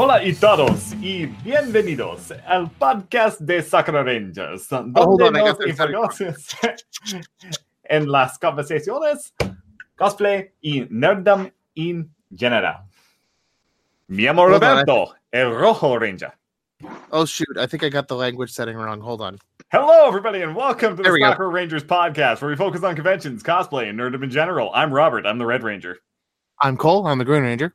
Hola y todos y bienvenidos al podcast de Sakura Rangers, ah, donde hold on, nos enfocamos en las conversaciones, cosplay y nerddom in general. Mi amo Hold on, Roberto, el Rojo Ranger. Oh shoot! I think I got the language setting wrong. Hold on. Hello, everybody, and welcome to the There go. Sakura Rangers podcast, where we focus on conventions, cosplay, and nerddom in general. I'm Robert. I'm the Red Ranger. I'm Cole. I'm the Green Ranger.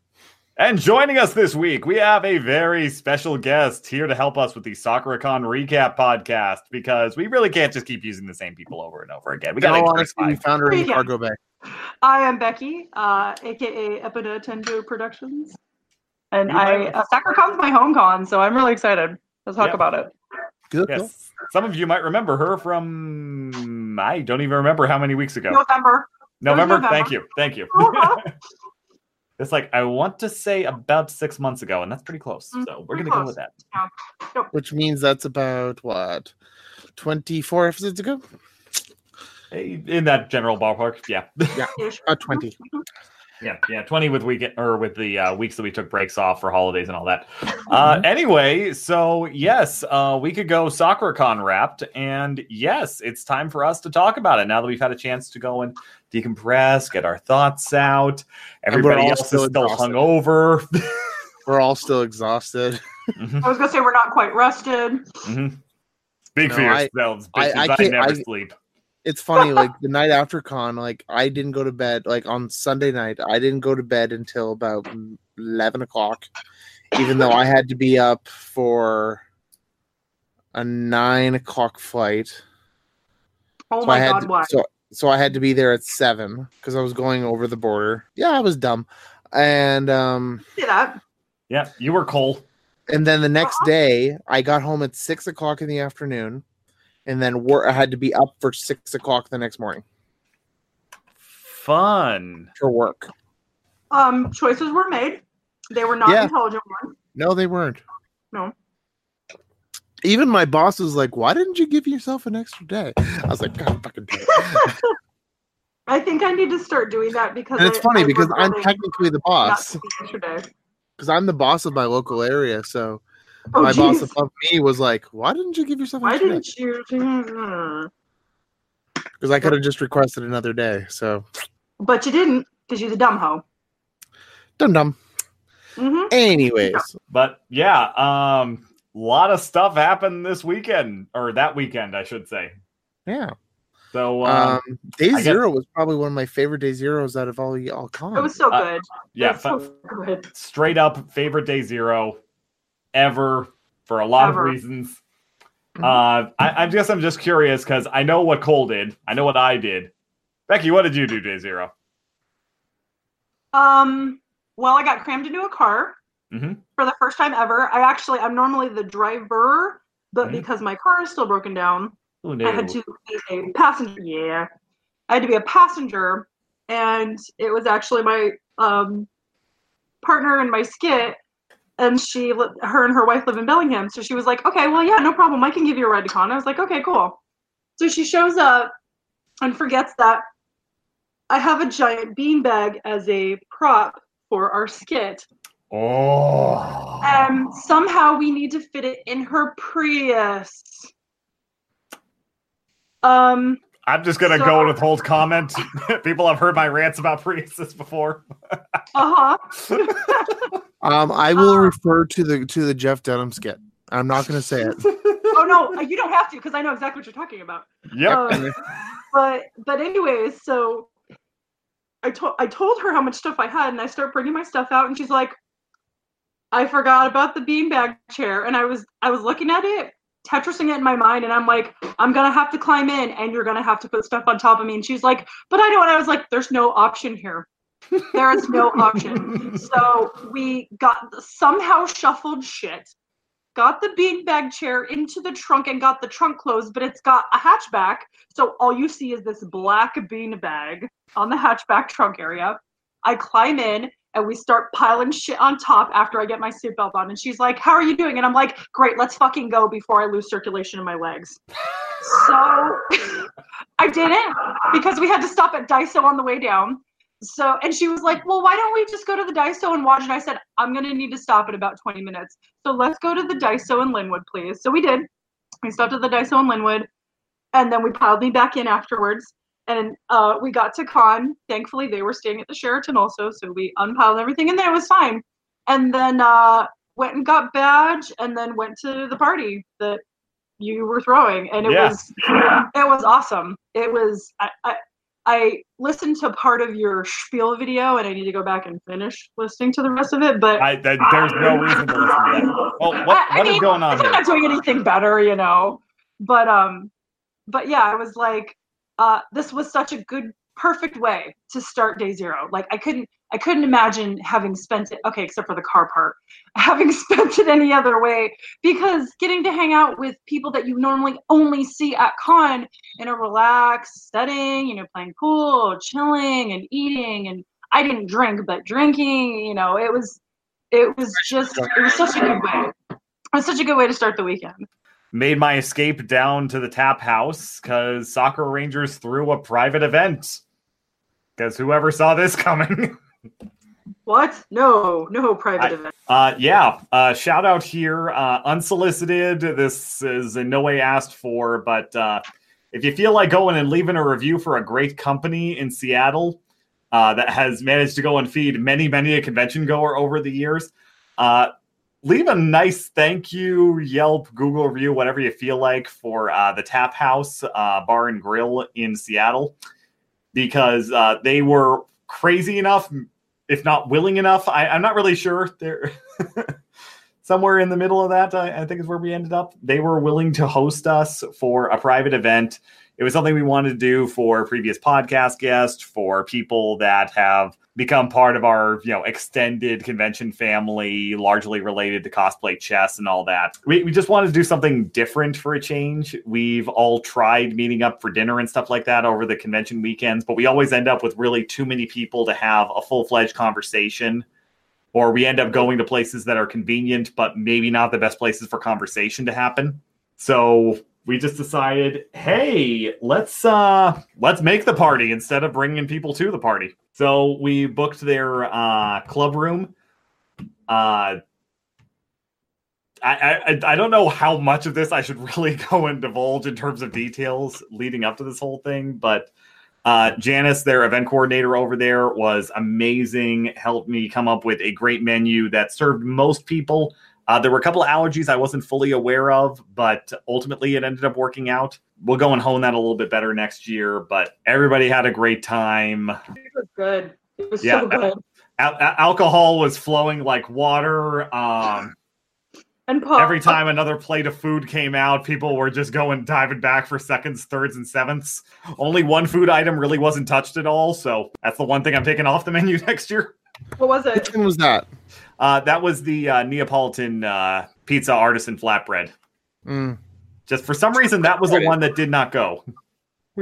And joining us this week, we have a very special guest here to help us with the SakuraCon recap podcast because we really can't just keep using the same people over and over again. We In got all to honesty, we found her in the cargo bay. I am Becky, uh, aka Epona Tenjou Productions, and You I might- uh, SakuraCon's my home con, so I'm really excited to talk Yeah. about it. Good. cool. Yes, some of you might remember her from I don't even remember how many weeks ago. November. November. November. Thank you, thank you. Uh-huh. it's like I want to say about six months ago, and that's pretty close. Mm, So we're pretty gonna go with that. Which means that's about what, twenty-four episodes ago? Hey, In that general ballpark, yeah. yeah, Uh, twenty. Yeah, yeah, twenty with weekend or with the uh, weeks that we took breaks off for holidays and all that. Uh, anyway, so yes, uh, we could go SakuraCon wrapped, and yes, it's time for us to talk about it now that we've had a chance to go and decompress, get our thoughts out. Everybody all else is still still exhausted. hungover. We're all still exhausted. Mhm, I was gonna say we're not quite rested. mhm. Speak for No, I- yourselves, I- bitches. I I, can't- never I- sleep. It's funny, like the night after con, like I didn't go to bed. Like on Sunday night, I didn't go to bed until about eleven o'clock, even though I had to be up for a nine o'clock flight. Oh so my I had god, to, why? so so I had to be there at seven because I was going over the border. Yeah, I was dumb, and um, See that? Yeah, you were Cole. and then the next Uh-huh. day I got home at six o'clock in the afternoon, and then wor- I had to be up for six o'clock the next morning Fun. for work. Um, choices were made. They were not Yeah. intelligent ones. No, they weren't. No. Even my boss was like, "Why didn't you give yourself an extra day?" I was like, "God fucking damn! I think I need to start doing that because and it's I- funny I because I'm technically the boss to be yesterday. because I'm the boss of my local area. So Oh, my boss jeez. above me was like, "Why didn't you give yourself Why extra didn't you? Hmm. Because I could have just requested another day. So But you didn't because you're the dumb hoe. dum dum. hmm Anyways, But yeah, um, a lot of stuff happened this weekend, or that weekend, I should say. yeah. So um, Um, day I guess- zero was probably one of my favorite day zeros out of all all con. It was so Uh, good. yeah, fa- so good. straight up favorite day zero ever for a lot Ever. of reasons. Mhm. Uh, I, I guess I'm just curious because I know what Cole did. I know what I did. Becky, what did you do day zero? Um, well, I got crammed into a car Mhm. for the first time ever. I actually, I'm normally the driver, but Mhm. because my car is still broken down, Oh, I had to be a passenger. Yeah, I had to be a passenger, and it was actually my um partner in my skit. And she, her and her wife live in Bellingham, so she was like, "Okay, well, yeah, no problem. I can give you a ride to con." I was like, "Okay, cool." So she shows up and forgets that I have a giant beanbag as a prop for our skit. Oh. Um, somehow we need to fit it in her Prius. Um, I'm just gonna so- go with Holt comment. People have heard my rants about Priuses before. uh huh. Um, I will Uh, refer to the to the Jeff Dunham skit. I'm not going to say it. oh no, you don't have to because I know exactly what you're talking about. Yep. Um, but but anyways, so I told I told her how much stuff I had, and I start bringing my stuff out, and she's like, "I forgot about the beanbag chair," and I was I was looking at it, Tetrising it in my mind, and I'm like, "I'm gonna have to climb in, and you're gonna have to put stuff on top of me," and she's like, "But I don't," and I was like, "There's no option here." There is no option. So we got somehow shuffled shit got the beanbag chair into the trunk and got the trunk closed, but it's got a hatchback. So all you see is this black beanbag on the hatchback trunk area. I climb in and we start piling shit on top after I get my seatbelt on. And she's like, How are you doing? And I'm like, Great, let's fucking go before I lose circulation in my legs. So I didn't because we had to stop at Daiso on the way down. So, and she was like, Well, why don't we just go to the Daiso and watch? And I said, I'm going to need to stop in about 20 minutes. So let's go to the Daiso in Lynnwood, please. So we did. We stopped at the Daiso in Lynnwood and then we piled me back in afterwards and uh, we got to con. Thankfully, they were staying at the Sheraton also, so we unpiled everything, and then it was fine. And then uh, went and got badge, and then went to the party that you were throwing, and it Yeah. was it was awesome. It was I, I I listened to part of your spiel video, and I need to go back and finish listening to the rest of it. But I, th- there's no reason to listen to that. Well, what, I- I what is mean, going on I'm not doing anything better, you know. But um, but yeah, I was like, uh, this was such a good, perfect way to start day zero. Like I couldn't, I couldn't imagine having spent it. Okay, except for the car part, having spent it any other way because getting to hang out with people that you normally only see at con in a relaxed setting, you know, playing pool, chilling, and eating, and I didn't drink, but drinking, you know, it was, it was just, it was such a good way. It was such a good way to start the weekend. Made my escape down to the tap house because Sakura Rangers threw a private event. Because whoever saw this coming. What? No, no private I- event. Uh, yeah. Uh, shout out here, uh, unsolicited. This is in no way asked for, but uh, if you feel like going and leaving a review for a great company in Seattle uh, that has managed to go and feed many, many a convention goer over the years, uh, leave a nice thank you, Yelp, Google review, whatever you feel like for uh, the Tap House uh, Bar and Grill in Seattle, because uh, they were crazy enough, if not willing enough. I, I'm not really sure. They're somewhere in the middle of that. I, I think is where we ended up. They were willing to host us for a private event. It was something we wanted to do for previous podcast guests, for people that have become part of our you know extended convention family, largely related to cosplay chess and all that. We, we just wanted to do something different for a change. We've all tried meeting up for dinner and stuff like that over the convention weekends, but we always end up with really too many people to have a full fledged conversation. Or we end up going to places that are convenient, but maybe not the best places for conversation to happen. So we just decided, hey, let's uh let's make the party instead of bringing people to the party. So we booked their uh club room. Uh I, I I don't know how much of this I should really go and divulge in terms of details leading up to this whole thing, but uh, Janice, their event coordinator over there, was amazing. Helped me come up with a great menu that served most people. Uh, there were a couple of allergies I wasn't fully aware of, but ultimately it ended up working out. We'll go and hone that a little bit better next year. But everybody had a great time. It was good. It was Yeah. so good. Al- al- alcohol was flowing like water. Um, And Paul, every time another plate of food came out, people were just going diving back for seconds, thirds, and sevenths. Only one food item really wasn't touched at all, so that's the one thing I'm taking off the menu next year. what was it? Which one was that? Uh, that was the uh, Neapolitan uh, pizza artisan flatbread. Mm, Just for some reason, that was the one that did not go.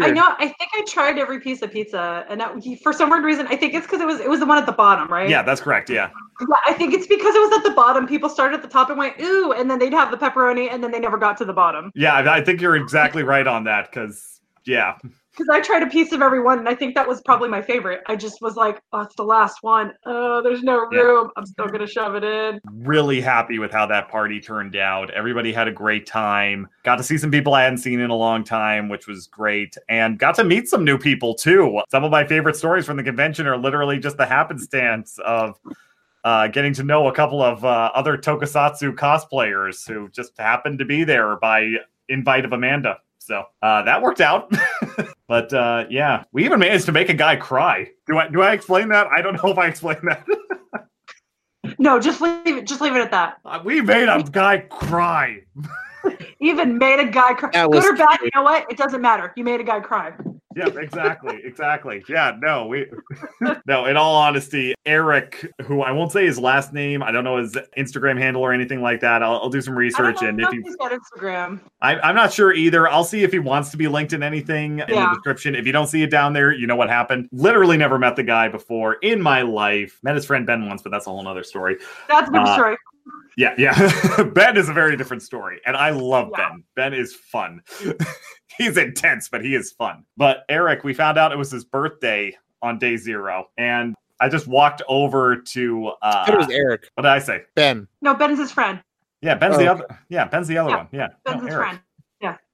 I know. I think I tried every piece of pizza, and that, for some weird reason, I think it's because it was it was the one at the bottom, right? Yeah, that's correct. Yeah, Yeah, I think it's because it was at the bottom. People started at the top and went ooh, and then they'd have the pepperoni, and then they never got to the bottom. yeah, I I think you're exactly right on that. Because yeah, Because I tried a piece of every one, and I think that was probably my favorite. I just was like, oh, it's the last one. Oh, there's no Yeah. room. I'm still gonna shove it in. really happy with how that party turned out. Everybody had a great time. Got to see some people I hadn't seen in a long time, which was great, and got to meet some new people too. Some of my favorite stories from the convention are literally just the happenstance of uh, getting to know a couple of uh, other Tokusatsu cosplayers who just happened to be there by invite of Amanda. So uh, that worked out. but uh, yeah, we even managed to make a guy cry. Do I do I explain that? I don't know if I explained that. No, just leave it. Just leave it at that. Uh, we made a guy cry. Even made a guy cry. Good or bad, cute. you know what? It doesn't matter. You made a guy cry. Yeah, exactly, exactly. Yeah, no, we no. In all honesty, Eric, who I won't say his last name, I don't know his Instagram handle or anything like that. I'll, I'll do some research, and if he, he's got Instagram, I, I'm not sure either. I'll see if he wants to be linked in anything in the description. If you don't see it down there, you know what happened. Literally never met the guy before in my life. Met his friend Ben once, but that's a whole other story. that's a good Uh, story. Yeah, yeah. ben is a very different story, and I love Yeah. Ben. Ben is fun. He's intense, but he is fun. But Eric, we found out it was his birthday on day zero, and I just walked over to. I thought it Uh, was Eric. what did I say? Ben. No, Ben's his friend. Yeah, Ben's Oh, the other. Yeah, Ben's the other Yeah, one. Yeah, Ben's no, his Eric. friend.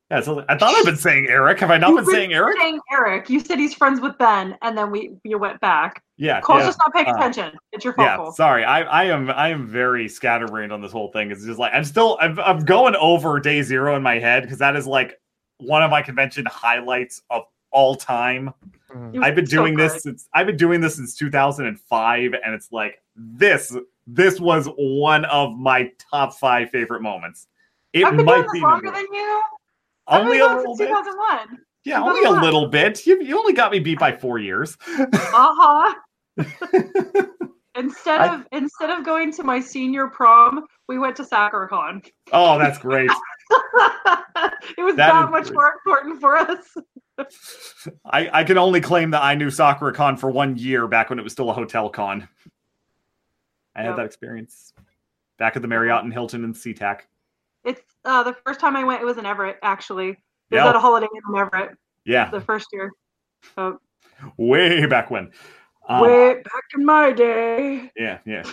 Yeah, so I thought I've been saying Eric. Have I not You've been been saying Eric? Saying Eric. You said he's friends with Ben, and then we you went back. Yeah, Cole's yeah. just not paying Uh, attention. It's your fault. Yeah, Cole. sorry. I, I am I am very scatterbrained on this whole thing. It's just like I'm still I'm, I'm going over day zero in my head because that is like one of my convention highlights of all time. Mm. It I've been so doing this since I've been doing this since 2005, and it's like this this was one of my top five favorite moments. It I've been might doing be this longer than you. I've only been a doing little this since bit. 2001. Yeah, only a little bit. You, you only got me beat by four years. Uh huh. instead I- of instead of going to my senior prom, we went to SakuraCon. Oh, that's great. it was That is much great. more important for us. I, I can only claim that I knew SakuraCon for one year back when it was still a hotel con. I had that experience back at the Marriott and Hilton and SeaTac. It's uh, the first time I went. It was in Everett, actually. It was at a holiday Inn in Everett Yeah, the first year. So way back when. Um, way back in my day. yeah, yeah,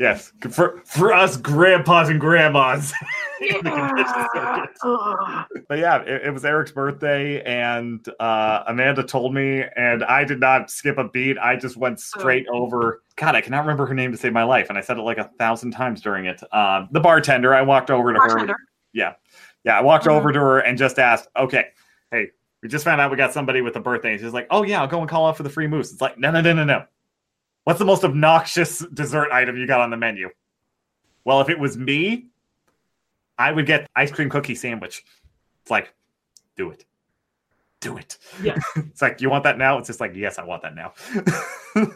yes. For for us grandpas and grandmas. in the convention Yeah. but yeah, it, it was Eric's birthday, and uh, Amanda told me, and I did not skip a beat. I just went straight over. God, I cannot remember her name to save my life, and I said it like a thousand times during it. Um, the bartender. I walked over to her. Bartender. Yeah, I walked Mhm. over to her and just asked, "Okay, hey, we just found out we got somebody with a birthday." And she's like, "Oh yeah, I'll go and call out for the free mousse." It's like, no, no, no, no, no. What's the most obnoxious dessert item you got on the menu? Well, if it was me, I would get ice cream cookie sandwich. It's like, do it, do it. Yeah. it's like, you want that now? It's just like, yes, I want that now.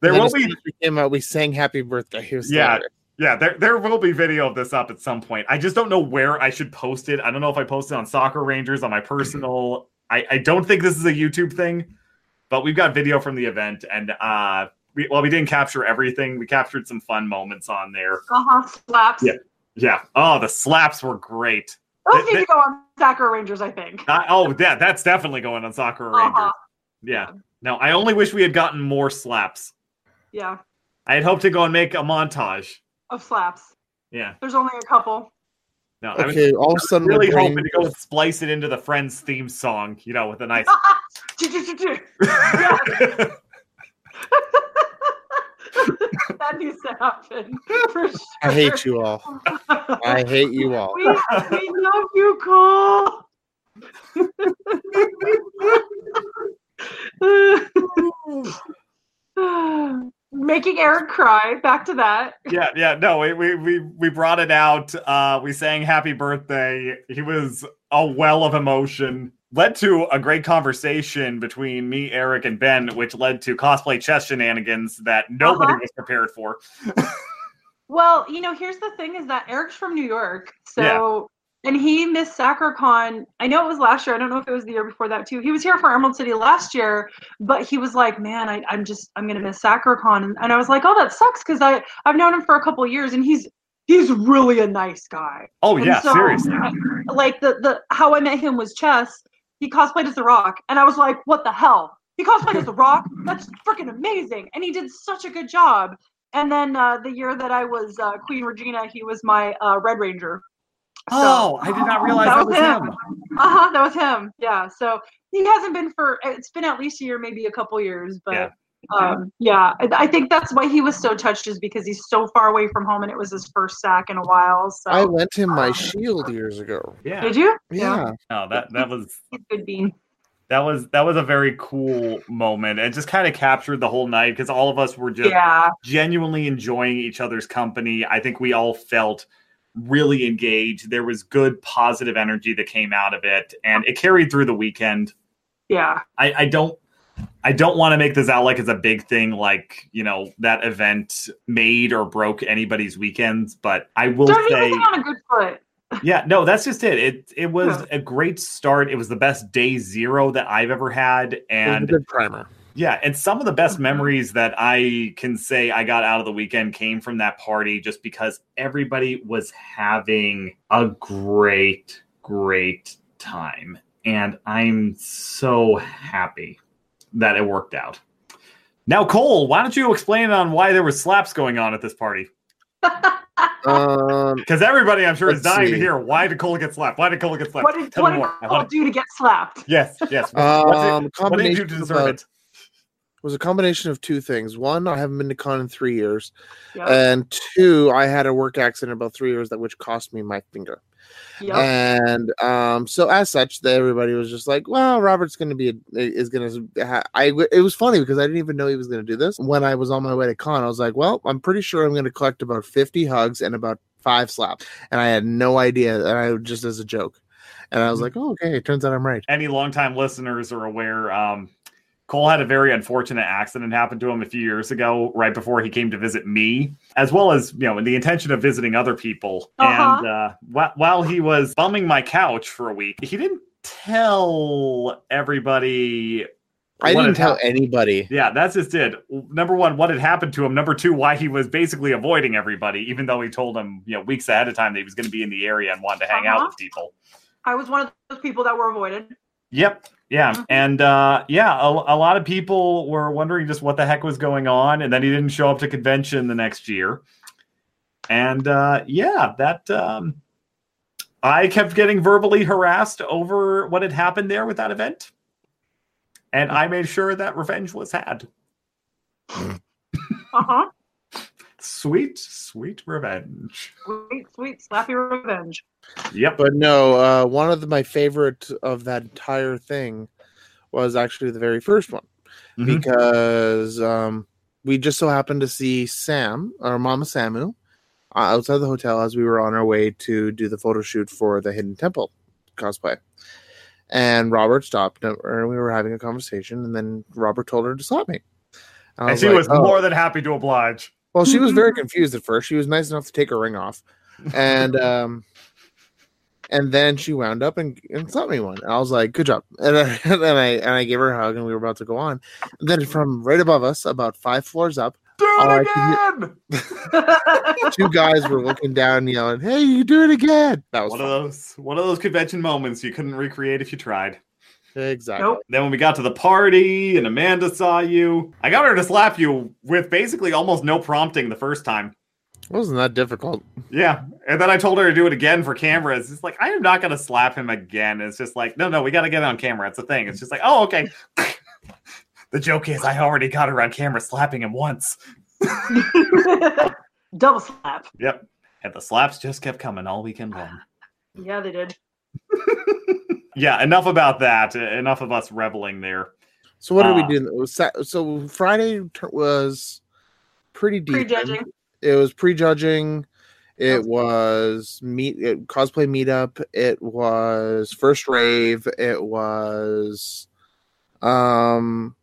there will be soon we came out, we sang Happy Birthday. It was Yeah. hilarious. yeah, there there will be video of this up at some point. I just don't know where I should post it. I don't know if I post it on Sakura Rangers on my personal. I, I don't think this is a YouTube thing, but we've got video from the event, and uh, we well we didn't capture everything. We captured some fun moments on there. Uh huh. Slaps. Yeah. Yeah. Oh, the slaps were great. Those They- need to go on Sakura Rangers, I think. I, oh, yeah, that's definitely going on Sakura Rangers. Uh-huh. Yeah. No, I only wish we had gotten more slaps. Yeah. I had hoped to go and make a montage. Of slaps. Yeah. There's only a couple. No, I was Okay, all of a sudden, my really brain hoping to go splice it into the Friends theme song, you know, with a nice. that needs to happen for sure. I hate you all. I hate you all. We, we love you, Cole. Making Eric cry. Back to that. yeah, yeah, no, we, we we we brought it out. Uh, we sang "Happy Birthday." He was a well of emotion. Led to a great conversation between me, Eric, and Ben, which led to cosplay chess shenanigans that nobody Uh-huh. was prepared for. Well, you know, here's the thing: is that Eric's from New York, so and he missed SakuraCon. I know it was last year. I don't know if it was the year before that too. He was here for Emerald City last year, but he was like, "Man, I, I'm just I'm gonna miss SakuraCon," and, and I was like, "Oh, that sucks," because I I've known him for a couple years, and he's he's really a nice guy. Oh And yeah, so, seriously. Like the the how I met him was chess. He cosplayed as The Rock, and I was like, "What the hell?" He cosplayed as The Rock. That's freaking amazing, and he did such a good job. And then uh, the year that I was uh, Queen Regina, he was my uh, Red Ranger. Oh, I did not realize that, was him. Uh huh. That was him. Yeah. So he hasn't been for. It's been at least a year, maybe a couple years, but. Yeah. Um, yeah, I I think that's why he was so touched is because he's so far away from home and it was his first sack in a while. So I lent him my shield years ago. Yeah. did you? Yeah. No, that that was good bean. that was that was a very cool moment. It just kind of captured the whole night because all of us were just Yeah. genuinely enjoying each other's company. I think we all felt really engaged. There was good positive energy that came out of it and it carried through the weekend. Yeah. I, I don't I don't want to make this out like it's a big thing, like you know that event made or broke anybody's weekends. But I will Don't say, on a good foot. yeah, no, that's just it. It it was Yeah. a great start. It was the best day zero that I've ever had, It was a and good primer. Yeah, and some of the best memories that I can say I got out of the weekend came from that party just because everybody was having a great, great time. And I'm so happy that it worked out. Now, Cole, why don't you explain on why there was slaps going on at this party? Um, Because everybody, I'm sure, is Let's dying to hear why did Cole get slapped? Why did Cole get slapped? what did, Tell what did Cole do to get slapped? Yes, yes. Um, What did- what did you do to deserve it? Was a combination of two things. One, I haven't been to con in three years, Yep. and two, I had a work accident about three years that which cost me my finger. yep. And um, so as such, that everybody was just like, "Well, Robert's going to be is going to." Ha-. I it was funny because I didn't even know he was going to do this. When I was on my way to con, I was like, "Well, I'm pretty sure I'm going to collect about 50 hugs and about five slaps," and I had no idea. And I just as a joke, and I was like, "Oh, okay." It turns out I'm right. any longtime listeners are aware, um, Cole had a very unfortunate accident happen to him a few years ago, right before he came to visit me, as well as you know, in the intention of visiting other people. Uh-huh. And uh, wh- while he was bumming my couch for a week, he didn't tell everybody. I didn't tell hap- anybody. Yeah, that's just it. Number one, what had happened to him. Number two, why he was basically avoiding everybody, even though he told him, you know, weeks ahead of time that he was going to be in the area and wanted to hang out Uh-huh. with people. I was one of those people that were avoided. Yep. Yeah. Mhm. And uh, yeah, a, a lot of people were wondering just what the heck was going on. And then he didn't show up to convention the next year. And uh, yeah, that um, I kept getting verbally harassed over what had happened there with that event. And I made sure that revenge was had. Uh huh. Sweet, sweet revenge. Sweet, sweet, slappy revenge. Yep. But no, uh, one of the, my favorite of that entire thing was actually the very first one Mhm. because um, we just so happened to see Sam or Mama Samu uh, outside the hotel as we were on our way to do the photo shoot for the Hidden Temple cosplay. And Robert stopped and we were having a conversation, and then Robert told her to slap me. I And she like, was "Oh." more than happy to oblige. Well, she was very confused at first. She was nice enough to take her ring off, and um, and then she wound up and, and slapped me one. And I was like, "Good job!" And then and I and I gave her a hug, and we were about to go on. And then from right above us, about five floors up, Do it can again. two guys were looking down, yelling, "Hey, you do it again!" That was one of those one of those convention moments you couldn't recreate if you tried. exactly. Nope. Then when we got to the party and Amanda saw you, I got her to slap you with basically almost no prompting the first time. It wasn't that difficult. Yeah. And then I told her to do it again for cameras. It's like, I am not going to slap him again. It's just like, no, no, we got to get it on camera. It's a thing. It's just like, oh, okay. the joke is, I already got her on camera slapping him once. Double slap. Yep. And the slaps just kept coming all weekend long. Yeah, they did. Yeah. Enough about that. Enough of us reveling there. So what did Ah. we do? It was Sa- So Friday was pretty deep. Prejudging. It was prejudging it was meet it, cosplay meetup it was first rave it was um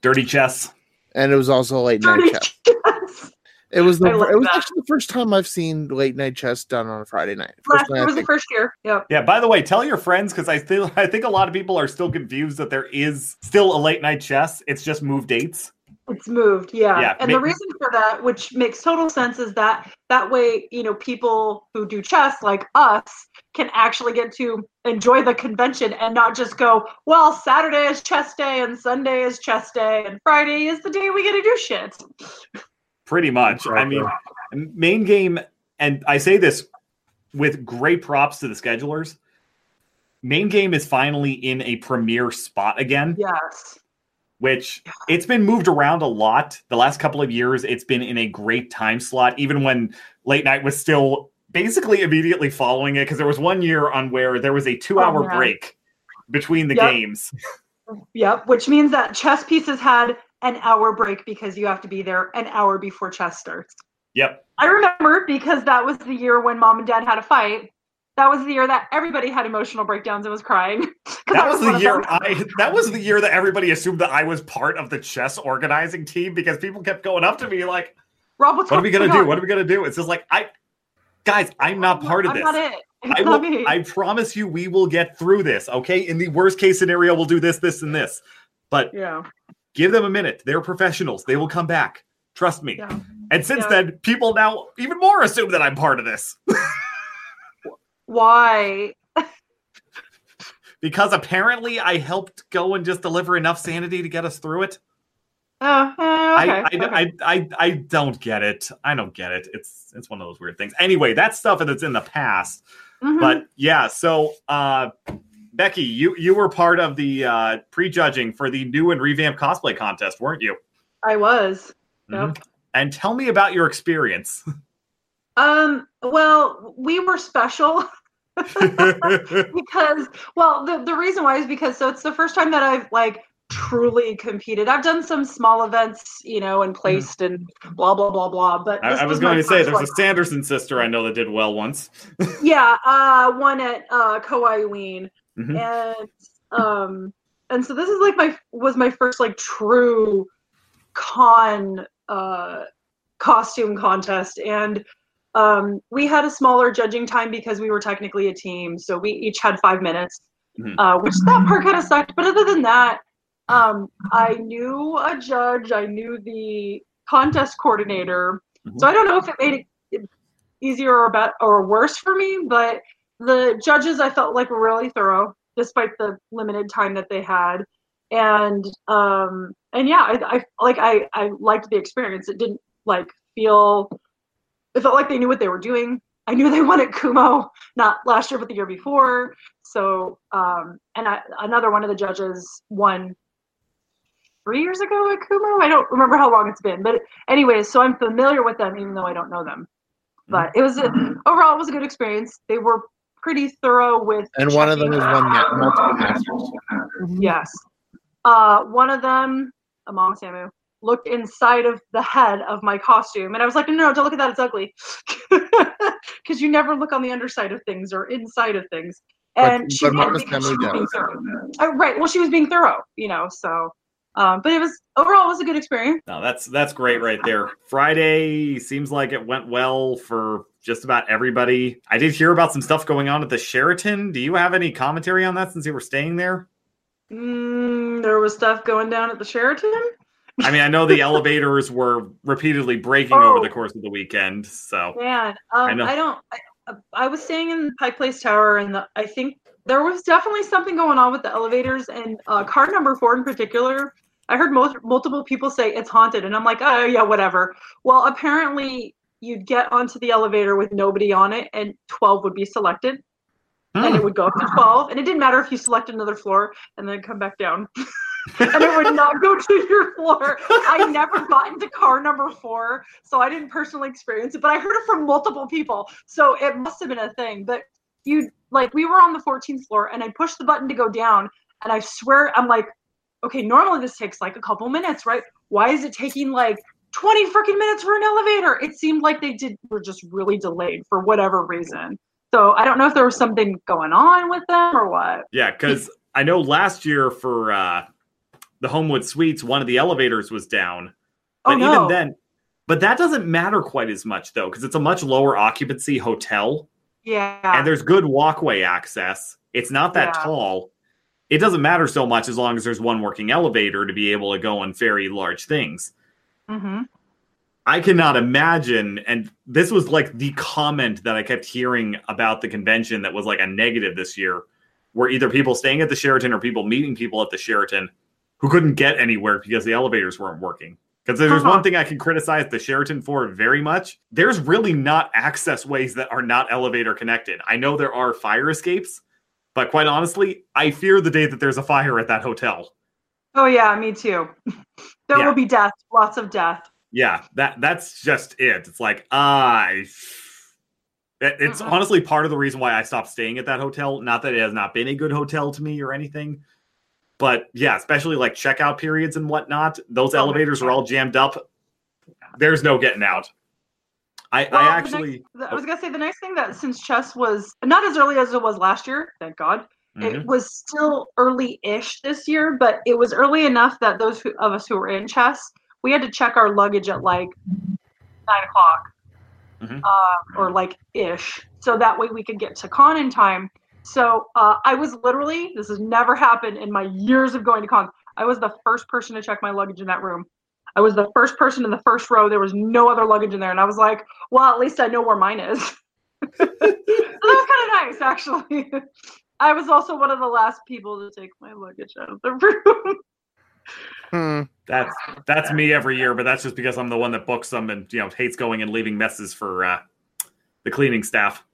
Dirty chess. and it was also late night chess chess. it was the it was that. actually the first time i've seen late night chess done on a friday night Last first time year I was the first year. Yep. Yeah, by the way, tell your friends because I feel I think a lot of people are still confused that there is still a late night chess. It's just move dates. It's moved, yeah. Yeah, and ma- the reason for that, which makes total sense, is that that way, you know, people who do chess like us can actually get to enjoy the convention and not just go, well, Saturday is chess day and Sunday is chess day and Friday is the day we get to do shit. Pretty much. I mean, main game, and I say this with great props to the schedulers. Main game is finally in a premier spot again, Yes. Which it's been moved around a lot. The last couple of years, it's been in a great time slot, even when late night was still basically immediately following it. Because there was one year on where there was a two hour Oh, yeah. break between the Yep. games. Yep. Which means that chess pieces had an hour break because you have to be there an hour before chess starts. Yep. I remember because that was the year when mom and dad had a fight that was the year that everybody had emotional breakdowns and was crying. That I was the year. I that was the year that everybody assumed that I was part of the chess organizing team because people kept going up to me like, Rob, what's "What are we gonna do? on? What are we gonna do?" It's just like I, guys, I'm not part of I'm this. not it. I will. me. I promise you, we will get through this. Okay. In the worst case scenario, we'll do this, this, and this. But yeah. give them a minute. They're professionals. They will come back. Trust me. Yeah. And since Yeah. then, people now even more assume that I'm part of this Why? because apparently I helped go and just deliver enough sanity to get us through it. Oh, okay. I, I, okay. I, I, I don't get it. I don't get it. It's it's one of those weird things. Anyway, that's stuff that's in the past. Mhm. But yeah, so uh, Becky, you you were part of the uh, prejudging for the new and revamped cosplay contest, weren't you? I was. Mhm. And tell me about your experience. Um. Well, we were special because, well, the the reason why is because so it's the first time that I've like truly competed. I've done some small events, you know, and placed and blah blah blah blah. But Mm-hmm. I, I was going to say there's one. a Sanderson sister I know that did well once. yeah uh one at uh Kauaiween Mhm. and um and so this is like my was my first like true con uh costume contest and um we had a smaller judging time because we were technically a team so we each had five minutes Mhm. uh which that part kind of sucked but other than that um i knew a judge i knew the contest coordinator so i don't know if it made it easier or bet or worse for me, but the judges I felt like were really thorough despite the limited time that they had. And um and yeah, I, I like I I liked the experience. It didn't like feel it felt like they knew what they were doing. I knew they won at Kumo, not last year but the year before. So um and I, another one of the judges won three years ago at Kumo. I don't remember how long it's been, but anyways, so I'm familiar with them even though I don't know them but it was a, overall it was a good experience. They were pretty thorough with And one of them has won multiple masters. Yes, uh, one of them, Mama Samu, looked inside of the head of my costume, and I was like, no, no, don't look at that. It's ugly, because you never look on the underside of things or inside of things. But- And she but did Mama because Samu she was being thorough. Uh, right. Well, she was being thorough, you know. So, um, but it was overall it was a good experience. No, that's that's great right there. Friday seems like it went well for just about everybody. I did hear about some stuff going on at the Sheraton. Do you have any commentary on that since you were staying there? Mm, there was stuff going down at the Sheraton. I mean, I know the elevators were repeatedly breaking Oh. over the course of the weekend, so Man, I um, know. I, don't. I, I was staying in Pike Place Tower, and the, I think there was definitely something going on with the elevators and uh, car number four in particular. I heard most, multiple people say it's haunted, and I'm like, oh yeah, whatever. Well, apparently you'd get onto the elevator with nobody on it, and 12 would be selected, and Hmm. it would go up to 12, and it didn't matter if you selected another floor and then come back down. and it would not go to your floor. I never got into car number four, so I didn't personally experience it, but I heard it from multiple people. So it must have been a thing. But you like we were on the 14th floor and I pushed the button to go down, and I swear I'm like, okay, normally this takes like a couple minutes, right? Why is it taking like 20 freaking minutes for an elevator? It seemed like they did were just really delayed for whatever reason. So I don't know if there was something going on with them or what. yeah, because I know last year for uh, the Homewood Suites, one of the elevators was down, Oh but no. even then, but that doesn't matter quite as much though, because it's a much lower occupancy hotel. yeah. and there's good walkway access. It's not that Yeah. tall. It doesn't matter so much as long as there's one working elevator to be able to go on very large things. Mm-hmm. I cannot imagine, and this was like the comment that I kept hearing about the convention that was like a negative this year, where either people staying at the Sheraton or people meeting people at the Sheraton who couldn't get anywhere because the elevators weren't working. Because there's Uh-huh. one thing I can criticize the Sheraton for very much. There's really not access ways that are not elevator connected. I know there are fire escapes, but quite honestly, I fear the day that there's a fire at that hotel. Oh yeah, me too. there Yeah. will be death, lots of death. Yeah, that that's just it. It's like I. it- It's honestly part of the reason why I stopped staying at that hotel. Not that it has not been a good hotel to me or anything, but yeah, especially like checkout periods and whatnot. Those Oh elevators are all jammed up. There's no getting out. I, Well, I actually. I was gonna say the nice thing that since chess was not as early as it was last year, thank God, Mhm. it was still early-ish this year, but it was early enough that those who, of us who were in chess, we had to check our luggage at like nine o'clock, Mhm. uh, or like ish, so that way we could get to con in time. So uh, I was literally this has never happened in my years of going to cons. I was the first person to check my luggage in that room. I was the first person in the first row. There was no other luggage in there, and I was like, "Well, at least I know where mine is." so that was kind of nice, actually. I was also one of the last people to take my luggage out of the room. Hmm. That's that's me every year, but that's just because I'm the one that books them and you know hates going and leaving messes for uh, the cleaning staff.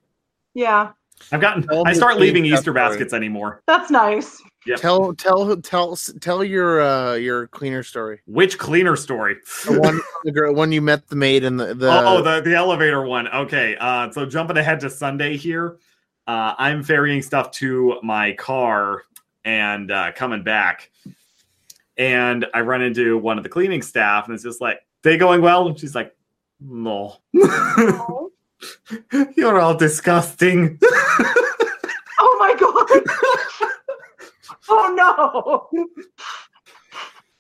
yeah, I've gotten. Tell I start leaving Easter staff story. baskets anymore. that's nice. Yep. Tell tell tell tell your uh your cleaner story. Which cleaner story? The one the girl when you met the maid and the the oh, oh, the the elevator one. Okay. Uh, so jumping ahead to Sunday here, uh, I'm ferrying stuff to my car and uh, coming back, and I run into one of the cleaning staff, and it's just like, "They going well?" And she's like, "No, you're all disgusting." Oh my god! oh no!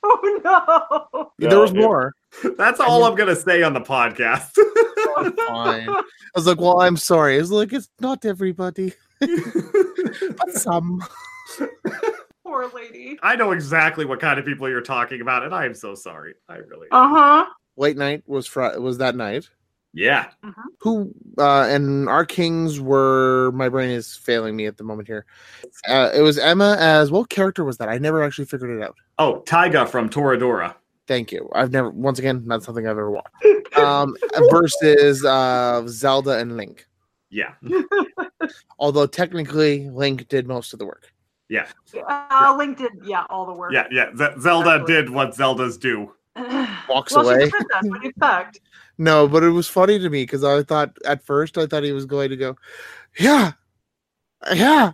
Oh no! there was it- more. That's all I'm gonna say on the podcast. Fine. I was like, well, I'm sorry. I was like, it's not everybody, but some. Poor lady. I know exactly what kind of people you're talking about, and I am so sorry. I really, Uh huh. Late night was Friday. Was that night? Yeah. Who uh and our kings were. My brain is failing me at the moment here. Uh, it was Emma as what character was that? I never actually figured it out. Oh, Taiga from Toradora. Thank you. I've never. Once again, not something I've ever watched. Um, versus uh Zelda and Link. Yeah, Although technically, Link did most of the work. Yeah. Uh, Link did, yeah, all the work. yeah, yeah. Z- Zelda Exactly. did what Zeldas do. Walks well, away. she's a princess. What do you expect? No, but it was funny to me because I thought at first I thought he was going to go, yeah, yeah,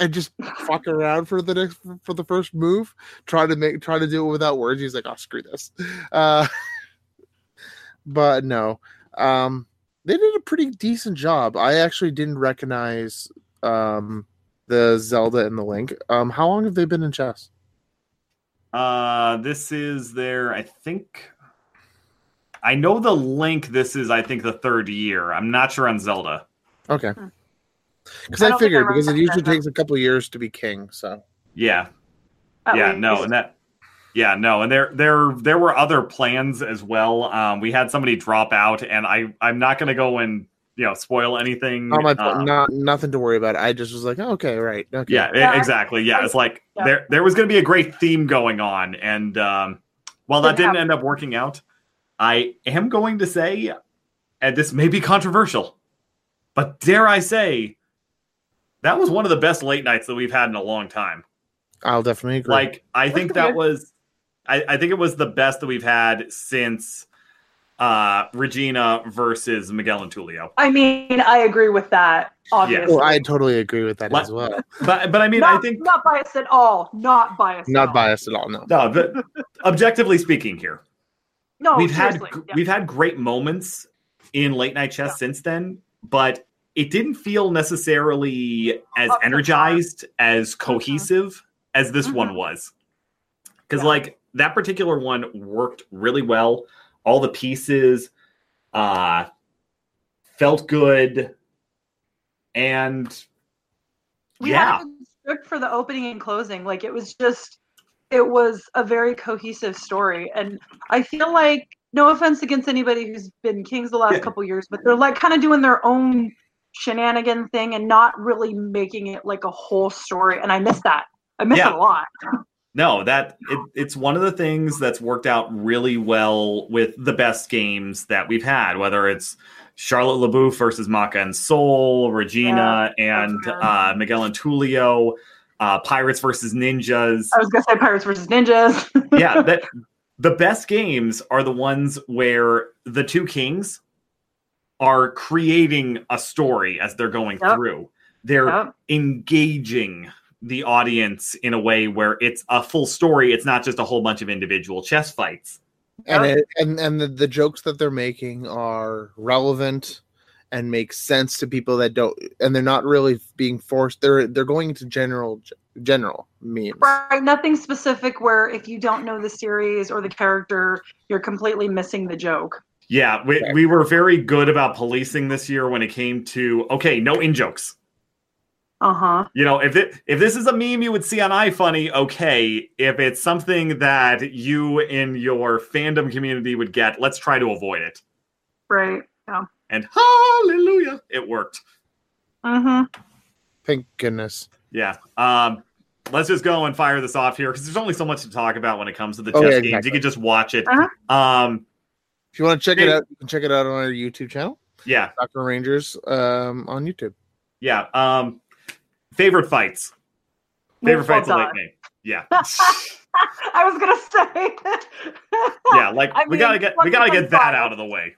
and just fuck around for the next for the first move, try to make try to do it without words. He's like, oh screw this, uh, but no, um, they did a pretty decent job. I actually didn't recognize um the Zelda and the Link. Um, how long have they been in chess? Uh, this is their, I think. I know the link. This is, I think, the third year. I'm not sure on Zelda. Okay, because I I, don't I figured because it usually takes a couple years to be king. So Yeah, At yeah, no, and that, yeah, no, and there, there, there were other plans as well. Um, we had somebody drop out, and I, I'm not going to go and you know spoil anything. not my um, not nothing to worry about. I just was like, oh, okay, right, okay. Yeah, Yeah, I- exactly. Yeah, it's like Yeah. there there was going to be a great theme going on, and um, while that Didn't didn't end up working out, I am going to say, and this may be controversial, but dare I say, that was one of the best late nights that we've had in a long time. I'll definitely agree. Like, I think that was, I, I think it was the best that we've had since uh Regina versus Miguel and Tulio. I mean, I agree with that. Obviously, oh, I totally agree with that What? as well. But but I mean, not, I think not biased at all. Not biased. at Not all. biased at all. No. no, but objectively speaking, here No, we've had yeah. we've had great moments in late night chess Yeah. since then, but it didn't feel necessarily as Up to par. energized, as cohesive as this Mhm. one was. Because Yeah. like that particular one worked really well. All the pieces uh felt good and we yeah. had a script for the opening and closing. Like it was just, it was a very cohesive story, and I feel like no offense against anybody who's been kings the last Yeah. couple years, but they're like kind of doing their own shenanigan thing and not really making it like a whole story. And I miss that. I miss Yeah. it a lot. No, that it, it's one of the things that's worked out really well with the best games that we've had, whether it's Charlotte La Bouff versus Maka and Soul, Regina and that's uh, Miguel and Tulio, uh, Pirates versus Ninjas. I was gonna say Pirates versus Ninjas. yeah, that the best games are the ones where the two kings are creating a story as they're going Yep. through. They're Yep. engaging the audience in a way where it's a full story. It's not just a whole bunch of individual chess fights. and it, and and the, the jokes that they're making are relevant and make sense to people that don't and they're not really being forced they're they're going into general general memes Right, nothing specific where if you don't know the series or the character, you're completely missing the joke. Yeah, we, we were very good about policing this year when it came to okay, no in jokes. Uh huh. You know, if it if this is a meme you would see on iFunny, okay. If it's something that you in your fandom community would get, let's try to avoid it. Right. Yeah. And hallelujah, it worked. Mm-hmm. thank goodness Yeah. Um, let's just go and fire this off here because there's only so much to talk about when it comes to the Oh, chess yeah, games. exactly. You can just watch it. Uh-huh. Um, if you want to check Hey. it out you can check it out on our youtube channel yeah, dr rangers um on youtube yeah. Um, favorite fights. Favorite fights of late. May. Yeah. I was gonna say. yeah, like I we gotta get we gotta get that fun? out of the way.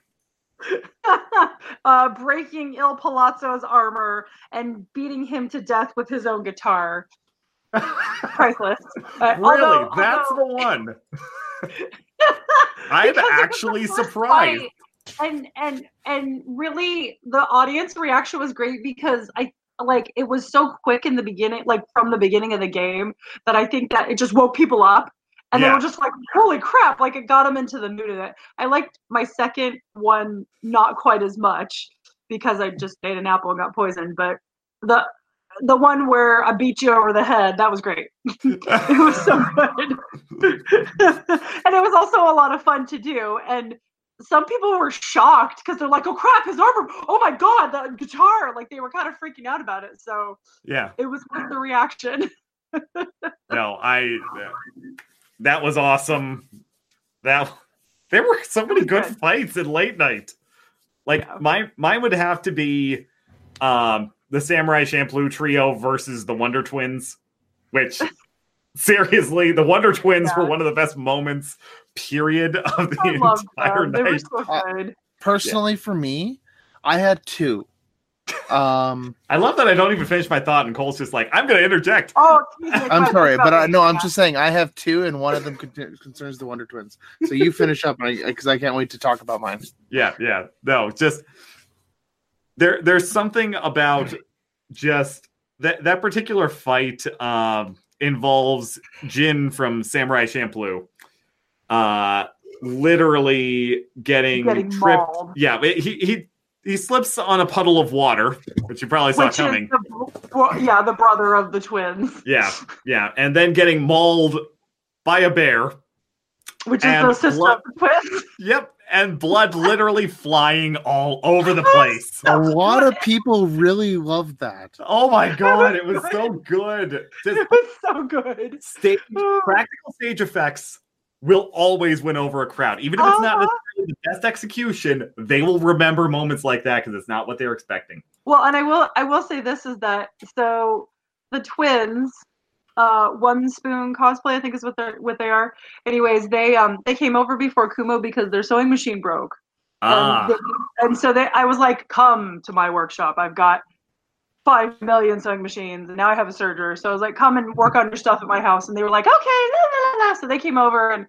uh, breaking Il Palazzo's armor and beating him to death with his own guitar. Priceless. Uh, really, although- that's although- the one. I'm Because it was the actually surprised. fight, And and and really, the audience reaction was great because I like it was so quick in the beginning, like from the beginning of the game, that I think that it just woke people up. And they were just like, "Holy crap!" Like it got them into the mood of it. I liked my second one not quite as much because I just ate an apple and got poisoned. But the the one where I beat you over the head, that was great. it was so good. and it was also a lot of fun to do. And some people were shocked because they're like, oh crap, his armor, oh my god, the guitar. Like they were kind of freaking out about it. So yeah, it was worth the reaction. no, I that was awesome. That there were so many good Good. fights in late night. Like Yeah. my mine would have to be um the Samurai Champloo trio versus the Wonder Twins, which seriously, the Wonder Twins were one of the best moments, period, of the I entire them. They were night. so Uh, good. personally for me i had two um I love that I don't even finish my thought, and Cole's just like, "I'm going to interject." Oh, i'm sorry but I, me. no i'm just saying i have two and one of them con- concerns the wonder twins so you finish up because I can't wait to talk about mine Yeah, yeah. No, just there there's something about just that that particular fight um involves Jin from Samurai Champloo uh literally getting, Getting tripped. mauled. Yeah, he he he slips on a puddle of water, which you probably saw Which coming. the, bro- yeah, the brother of the twins, Yeah, yeah, and then getting mauled by a bear. which is the sister blood- of the twins. Yep, and blood literally flying all over the place. a lot of people really love that Oh my god, it was so good. Just It was so good. stage practical stage effects will always win over a crowd. Even if it's not Uh-huh. necessarily the best execution, they will remember moments like that because it's not what they're expecting. Well, and I will I will say this is that so the twins, uh, one spoon cosplay I think is what they are what they are. Anyways, they um they came over before Kumo because their sewing machine broke. Ah, And, they- and so they I was like, come to my workshop. I've got five million sewing machines and now I have a serger. So I was like, come and work on your stuff at my house. And they were like, okay, la, la, la. so they came over and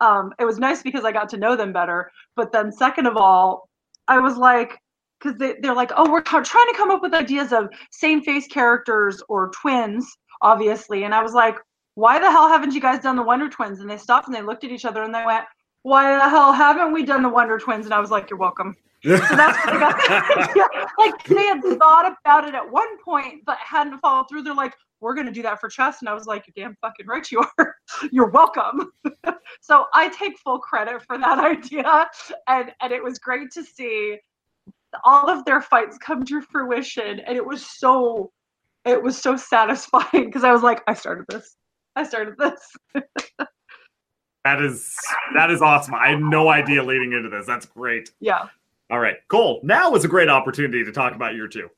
um it was nice because I got to know them better. But then second of all, I was like, because they, they're like, oh, we're trying to come up with ideas of same face characters or twins, obviously. And I was like, why the hell haven't you guys done the Wonder Twins? And they stopped and they looked at each other and they went, why the hell haven't we done the Wonder Twins? And I was like, you're welcome. So that's what they got. Yeah, like they had thought about it at one point, but hadn't followed through. They're like, we're gonna do that for chess, and I was like, you're damn fucking right you are. you're welcome. so I take full credit for that idea, and and it was great to see all of their fights come to fruition, and it was so it was so satisfying because I was like, I started this. I started this. that is that is awesome. I had no idea leading into this. That's great. Yeah. All right, Cole. Now is a great opportunity to talk about your two.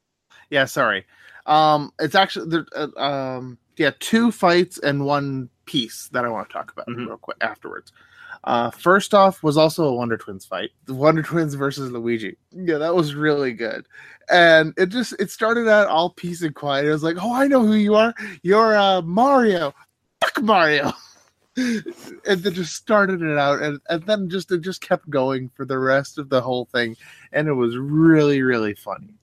Yeah sorry. Um it's actually there uh, um yeah two fights and one piece that i want to talk about Mhm. real quick afterwards. Uh first off was also a wonder twins fight the wonder twins versus luigi. Yeah that was really good. And it just it started out all peace and quiet. It was like oh i know who you are. You're uh mario. Fuck mario. And then just started it out and, and then just it just kept going for the rest of the whole thing and it was really really funny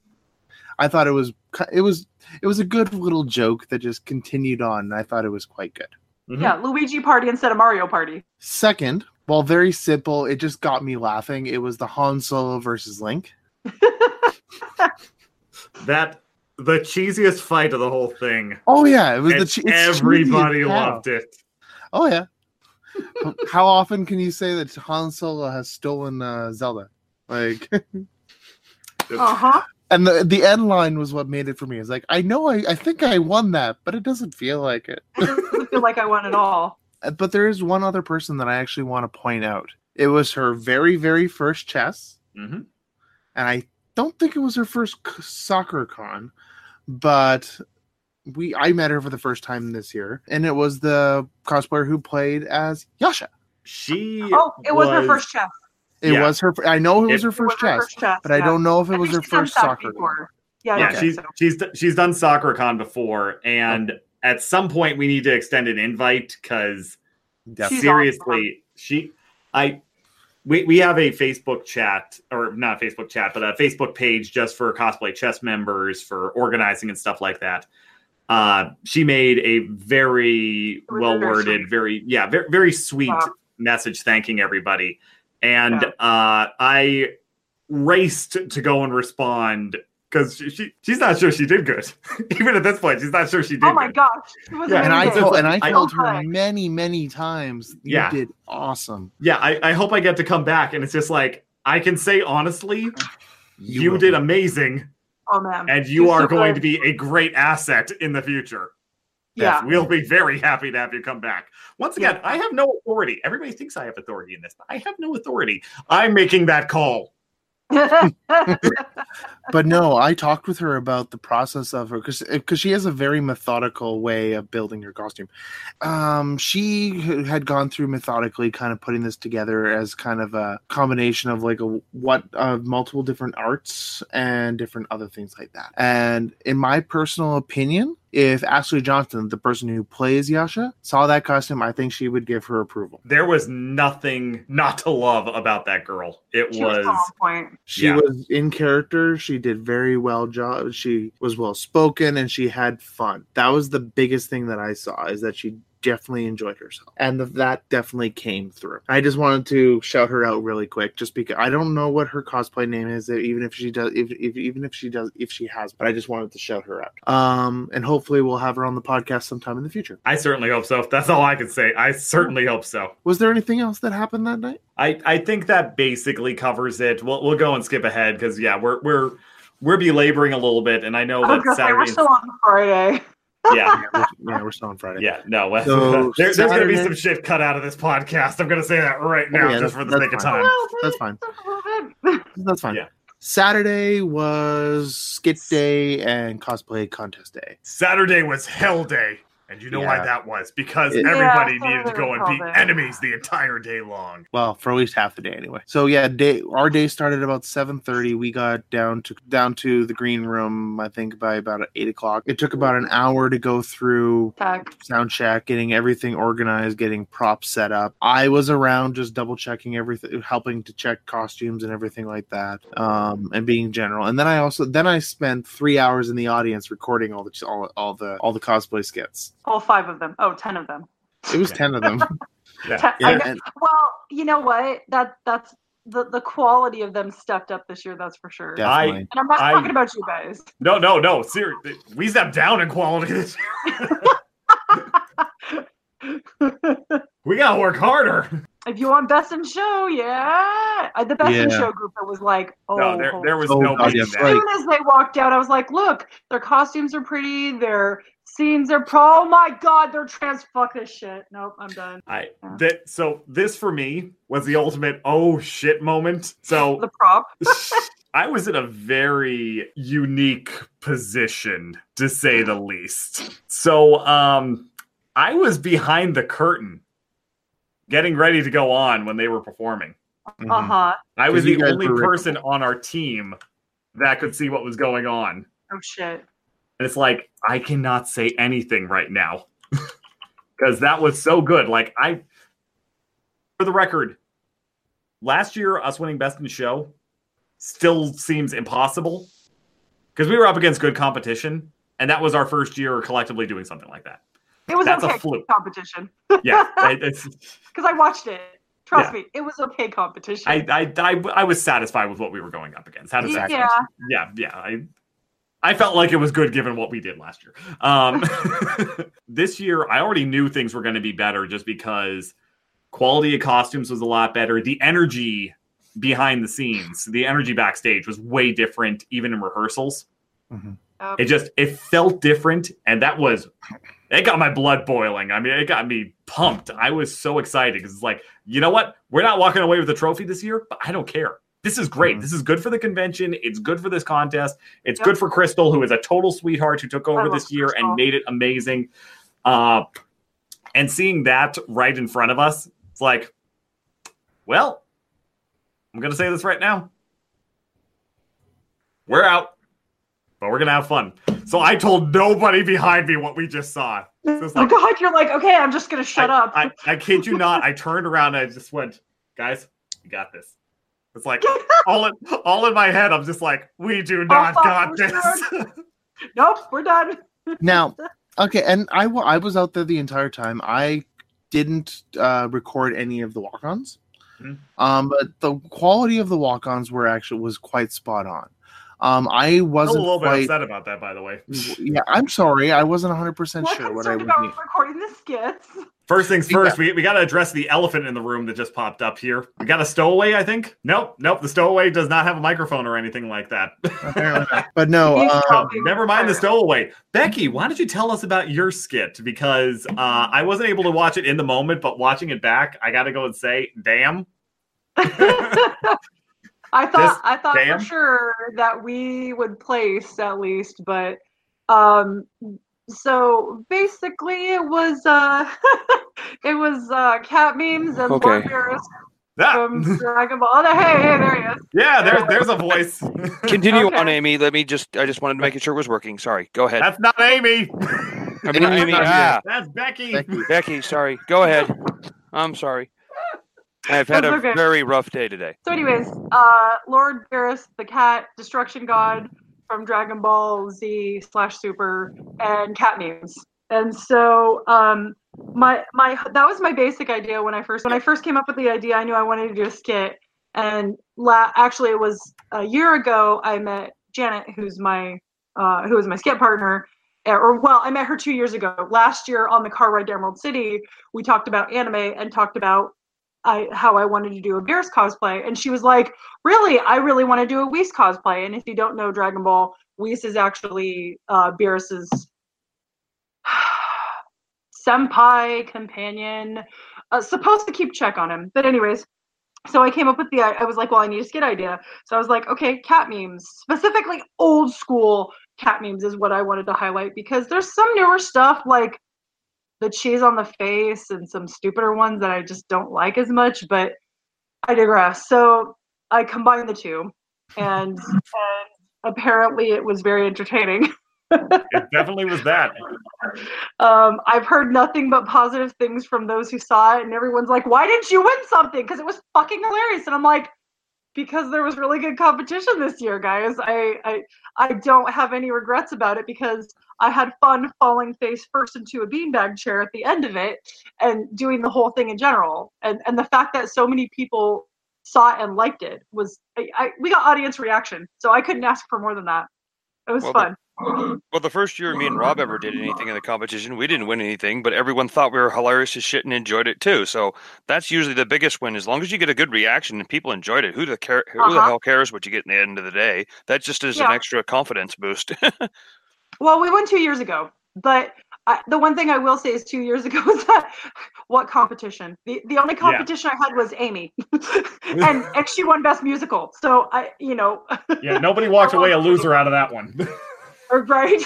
i thought it was it was it was a good little joke that just continued on and i thought it was quite good Mhm. Yeah, Luigi Party instead of Mario Party. second while very simple it just got me laughing it was the han solo versus link That the cheesiest fight of the whole thing. oh yeah it was And the che- everybody cheesy as hell. loved it. oh yeah how often can you say that han solo has stolen uh, zelda like Uh huh. And the the end line was what made it for me. It's like I know I, I think I won that, but it doesn't feel like it. It doesn't feel like I won at all. Uh, But there is one other person that I actually want to point out. It was her very very first chess, Mhm. and I don't think it was her first c- SakuraCon, but we I met her for the first time this year, and it was the cosplayer who played as Yasha. She Oh, it was, her first chess. It Yeah. was her. I know it was It- her It was first her chess, first chess, but I don't know if it I was her first that soccer. before. Yeah, I Yeah, don't think she's so. she's she's done SakuraCon before, and at some point we need to extend an invite because Definitely. She's seriously, she I we we have a Facebook chat or not a Facebook chat, but a Facebook page just for cosplay chess members for organizing and stuff like that. Uh, she made a very well worded, very yeah, very very sweet Yeah. message thanking everybody. And Yeah. uh, I raced to go and respond because she, she she's not sure she did good. Even at this point, she's not sure she did. Oh my good. gosh. It was Yeah, and I amazing. told and I I- told her Okay. many many times. You Yeah. did awesome. Yeah, I, I hope I get to come back, and it's just like I can say honestly, you, will. did amazing, Oh man. and you You're are so going good. to be a great asset in the future. Yeah. We'll be very happy to have you come back. Once again, Yeah. I have no authority. Everybody thinks I have authority in this, but I have no authority. I'm making that call. but no, I talked with her about the process of her because because she has a very methodical way of building her costume. Um, she had gone through methodically, kind of putting this together as kind of a combination of like a what of multiple different arts and different other things like that. And in my personal opinion, if Ashley Johnson, the person who plays Yasha, saw that costume, I think she would give her approval. There was nothing not to love about that girl. It she was, was on point. She Yeah. was in character. She did very well job. She was well spoken and she had fun. That was the biggest thing that I saw is that she definitely enjoyed herself, and th- that definitely came through. I just wanted to shout her out really quick, just because I don't know what her cosplay name is, even if she does, if, if even if she does, if she has, but I just wanted to shout her out. Um, and hopefully we'll have her on the podcast sometime in the future. I certainly hope so. That's all I can say. I certainly hope so. Was there anything else that happened that night? I, I think that basically covers it. We'll we'll go and skip ahead because yeah, we're we're we're belaboring a little bit, and I know I was that gonna say we're Saturday. still on Friday. yeah, We're- yeah, we're still on Friday. yeah, no. So, there, there's going to be some shit cut out of this podcast. I'm going to say that right oh, now, Oh, yeah, just for the that's sake of time. That's fine. fine. That's fine. Yeah. Saturday was skit day and cosplay contest day. Saturday was Hell Day, and you know why that was? Because It- everybody Yeah, needed to go and beat was enemies the entire day long. Well, for at least half the day anyway. So yeah, day our day started about seven thirty. We got down to down to the green room. I think by about eight o'clock. It took about an hour to go through Tech. sound check, getting everything organized, getting props set up. I was around just double checking everything, helping to check costumes and everything like that, um, and being general. And then I also then I spent three hours in the audience recording all the all, all the all the cosplay skits. All five of them. Oh, ten of them. It was Yeah. ten of them. Yeah. Ten- yeah, and, well, you know what? That that's the the quality of them stepped up this year. That's for sure. definitely. And I'm not I- talking about you guys. No, no, no. Seriously, we stepped down in quality this year. we got to work harder. if you want best in show, yeah. The best in show group that was like, oh, no, there, there was Oh, no God, beating as right. soon as they walked out, I was like, look, their costumes are pretty, their scenes are pro. Oh my god, they're trans. Fuck this shit. Nope, I'm done. I Yeah. that so this for me was the ultimate oh shit moment. So The prop. I was in a very unique position to say the least. So um I was behind the curtain getting ready to go on when they were performing. Mhm. Uh huh. I was the only person on our team that could see what was going on. Oh shit. And it's like I cannot say anything right now. because that was so good. Like I, for the record, last year us winning best in show still seems impossible because we were up against good competition, and that was our first year collectively doing something like that. It was That's a okay fluke. competition Yeah, because I watched it. Trust Yeah. me, it was okay competition. I, I, I, I was satisfied with what we were going up against. How does that? yeah, yeah, yeah. I, I felt like it was good given what we did last year. Um, this year, I already knew things were going to be better just because quality of costumes was a lot better. The energy behind the scenes, the energy backstage was way different, even in rehearsals. Um, It just it felt different, and that was it got my blood boiling. I mean, it got me pumped. I was so excited because it's like, you know what? We're not walking away with a trophy this year, but I don't care. This is great. Mhm. This is good for the convention. It's good for this contest. It's Yep. good for Crystal, who is a total sweetheart who took over this year Crystal. and made it amazing. Uh, and seeing that right in front of us, it's like, well, I'm going to say this right now. We're out, but we're going to have fun. So I told nobody behind me what we just saw. So it's oh God, you're like, okay, I'm just gonna shut I, up. I, I kid you not. I turned around and I just went, guys, we got this. It's like all in all in my head. I'm just like, we do not fuck, got we're this. nope, we're done. Now, okay, and I I was out there the entire time. I didn't uh, record any of the walk-ons, Mhm. um, but the quality of the walk-ons were actually was quite spot on. Um, I I'm a wasn't little bit quite. upset about that, by the way. Yeah, I'm sorry. I wasn't 100 percent sure what I concerned was. about recording the skits? First things Yeah. first, we, we got to address the elephant in the room that just popped up here. We got a stowaway, I think. Nope, nope. The stowaway does not have a microphone or anything like that. But no, uh, Never mind the stowaway. Becky, why don't you tell us about your skit? Because uh, I wasn't able to watch it in the moment, but watching it back, I got to go and say, damn. I thought This I thought damn- for sure that we would place at least, but um so basically it was uh it was uh cat memes and Okay. Lord Beerus Ah, from Dragon Ball. Oh, hey, hey, there he is. yeah, there's there's a voice. Continue Okay. on, Amy. Let me just. I just wanted to make sure it was working. Sorry. Go ahead. That's not Amy. I mean, Amy. Ah, That's Becky. Becky. Becky. Sorry. Go ahead. I'm sorry. I've had a okay. very rough day today. So, anyways, uh, Lord Beerus, the cat, destruction god from Dragon Ball Z slash Super, and cat memes. And so, um, my my that was my basic idea when I first when I first came up with the idea. I knew I wanted to do a skit, and la- actually, it was a year ago. I met Janet, who's my uh, who was my skit partner. uh, Or well, I met her two years ago. Last year on the car ride to Emerald City, we talked about anime and talked about I how I wanted to do a Beerus cosplay, and she was like, "Really, I really want to do a Whis cosplay." And if you don't know Dragon Ball, Whis is actually uh, Beerus's senpai companion, uh, supposed to keep check on him. But anyways, so I came up with the I was like, "Well, I need a skit idea." So I was like, "Okay, cat memes, specifically old school cat memes, is what I wanted to highlight because there's some newer stuff like." The cheese on the face and some stupider ones that I just don't like as much, but I digress. So I combined the two, and, and apparently it was very entertaining. It definitely was that. Um, I've heard nothing but positive things from those who saw it, and everyone's like, "Why didn't you win something?" Because it was fucking hilarious, and I'm like, "Because there was really good competition this year, guys. I I I don't have any regrets about it because." I had fun falling face first into a beanbag chair at the end of it and doing the whole thing in general. And and the fact that so many people saw it and liked it was I, I we got audience reaction. So I couldn't ask for more than that. It was Well, fun. Well, the first year me and Rob ever did anything in the competition, we didn't win anything, but everyone thought we were hilarious as shit and enjoyed it too. So that's usually the biggest win. As long as you get a good reaction and people enjoyed it, who the care, who the Uh-huh. hell cares what you get in the end of the day? That just is an extra confidence boost. Well, we won two years ago, but I, the one thing I will say is two years ago was that what competition? The the only competition I had was Amy, and and she won best musical. So I, you know, Yeah, nobody walked away a loser out of that one. right.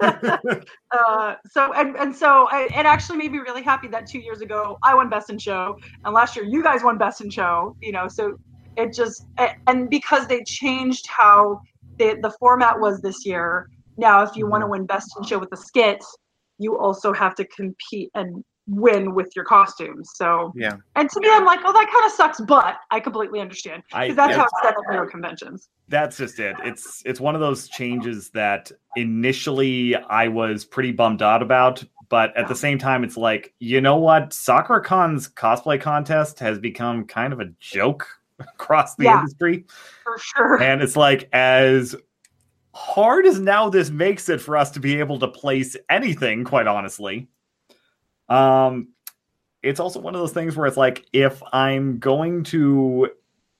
uh, so and and so I, it actually made me really happy that two years ago I won best in show, and last year you guys won best in show. You know, so it just and because they changed how the the format was this year. Now, if you want to mm-hmm. win best in show with the skit, you also have to compete and win with your costumes. So Yeah. and to me, I'm like, oh, that kind of sucks, but I completely understand because that's how it's done at conventions. that's just it. It's it's one of those changes that initially I was pretty bummed out about, but at the same time, it's like you know what, SakuraCon's cosplay contest has become kind of a joke across the Yeah. industry, For sure. and it's like as hard as now this makes it for us to be able to place anything, quite honestly. Um, it's also one of those things where it's like if I'm going to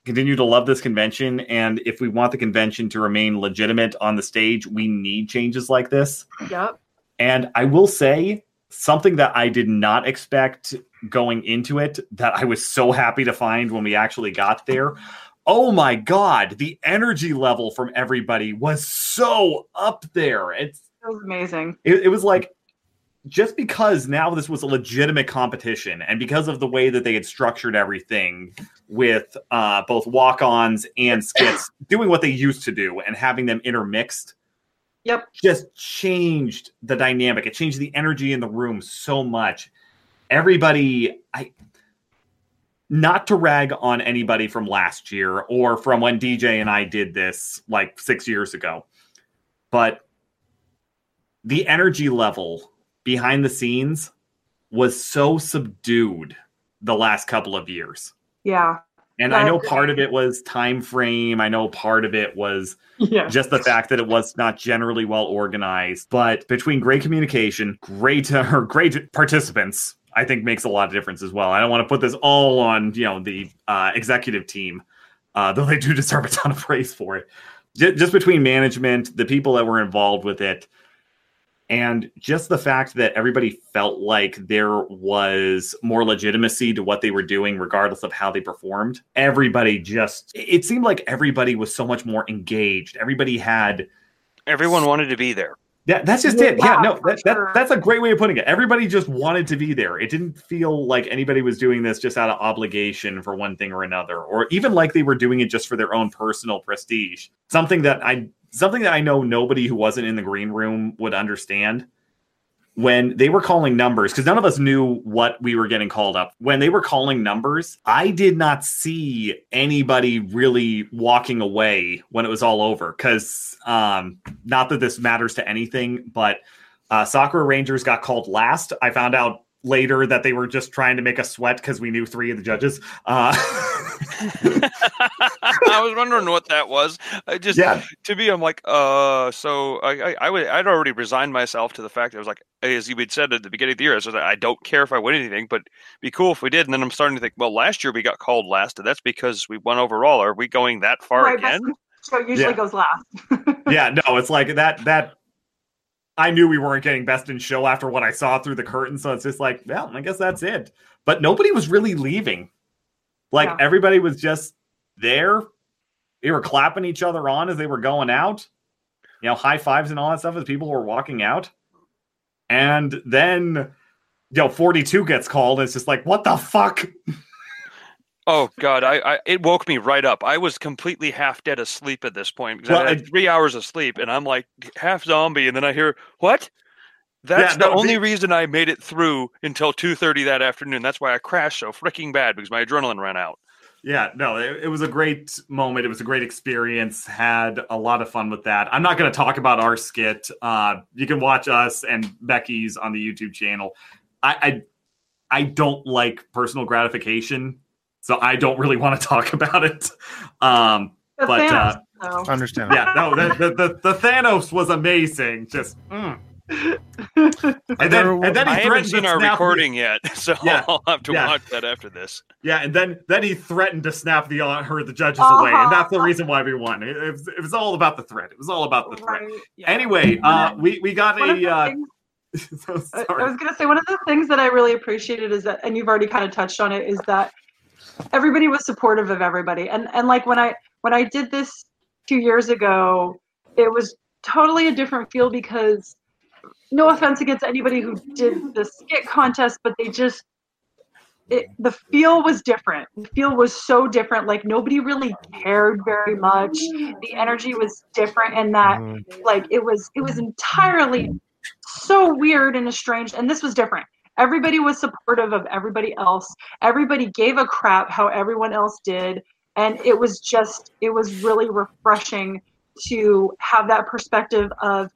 continue to love this convention and if we want the convention to remain legitimate on the stage, we need changes like this. Yep. And I will say something that I did not expect going into it that I was so happy to find when we actually got there. Oh my god, the energy level from everybody was so up there. It's It was amazing. it, it was like just because now this was a legitimate competition and because of the way that they had structured everything with uh, both walk-ons and skits doing what they used to do and having them intermixed Yep. just changed the dynamic it changed the energy in the room so much everybody i not to rag on anybody from last year or from when dj and i did this like six years ago but the energy level behind the scenes was so subdued the last couple of years Yeah. and I know part of it was time frame i know part of it was Yeah. just the fact that it was not generally well organized. But between great communication, great or great participants, I think makes a lot of difference as well. I don't want to put this all on you know the uh, executive team, uh, though they do deserve a ton of praise for it. J- just between management, the people that were involved with it, and just the fact that everybody felt like there was more legitimacy to what they were doing, regardless of how they performed. Everybody just, it seemed like everybody was so much more engaged. Everybody had, Everyone wanted to be there. Yeah, that's just it. Yeah, no, that, that, that's a great way of putting it. Everybody just wanted to be there. It didn't feel like anybody was doing this just out of obligation for one thing or another, or even like they were doing it just for their own personal prestige. Something that I something that I know nobody who wasn't in the green room would understand when they were calling numbers because none of us knew what we were getting called up. When they were calling numbers i did not see anybody really walking away when it was all over because um not that this matters to anything but uh rangers got called last. I found out later that they were just trying to make us sweat because we knew three of the judges uh I was wondering what that was. I just yeah to me, I'm like, uh, so I, I, I would, I'd already resigned myself to the fact that I was like, as you had said at the beginning of the year, I was like, I don't care if I win anything, but be cool if we did. And then I'm starting to think, well, last year we got called last, and that's because we won overall. Are we going that far Right, again? best show usually Yeah. goes last. yeah, no, it's like that. That I knew we weren't getting best in show after what I saw through the curtain, so it's just like, well, I guess that's it. But nobody was really leaving. Like Yeah. everybody was just there. They were clapping each other on as they were going out. You know, high fives and all that stuff as people were walking out. And then, you know, 42 gets called. And it's just like, what the fuck? Oh God, I, I it woke me right up. I was completely half dead asleep at this point because Well, I had three hours of sleep, and I'm like half zombie, and then I hear what? That's Yeah, the only reason I made it through until two thirty that afternoon. That's why I crashed so freaking bad because my adrenaline ran out. Yeah, no, it, it was a great moment. It was a great experience. Had a lot of fun with that. I'm not going to talk about our skit. Uh, you can watch us and Becky's on the YouTube channel. I, I, I don't like personal gratification, so I don't really want to talk about it. Um, The But, Thanos, uh, though. Understandable. yeah, no, the, the, the, the Thanos was amazing. Just, mm. and then and then he I haven't seen our snap the- recording yet, so Yeah, I'll have to yeah. watch that after this. Yeah, and then then he threatened to snap the uh, her the judges away, and that's the Uh-huh. reason why we won. It, it, was, it was all about the threat. It was all about the threat. Right, yeah. Anyway, uh, we we got One a. Uh, things- so I- I was gonna say one of the things that I really appreciated is that, and you've already kind of touched on it, is that everybody was supportive of everybody, and and like when I when I did this two years ago, it was totally a different feel because no offense against anybody who did the skit contest, but they just it, the feel was different. The feel was so different. Like nobody really cared very much. The energy was different, and that Mhm. like it was it was entirely so weird and estranged. And this was different. Everybody was supportive of everybody else. Everybody gave a crap how everyone else did. And it was just, it was really refreshing to have that perspective of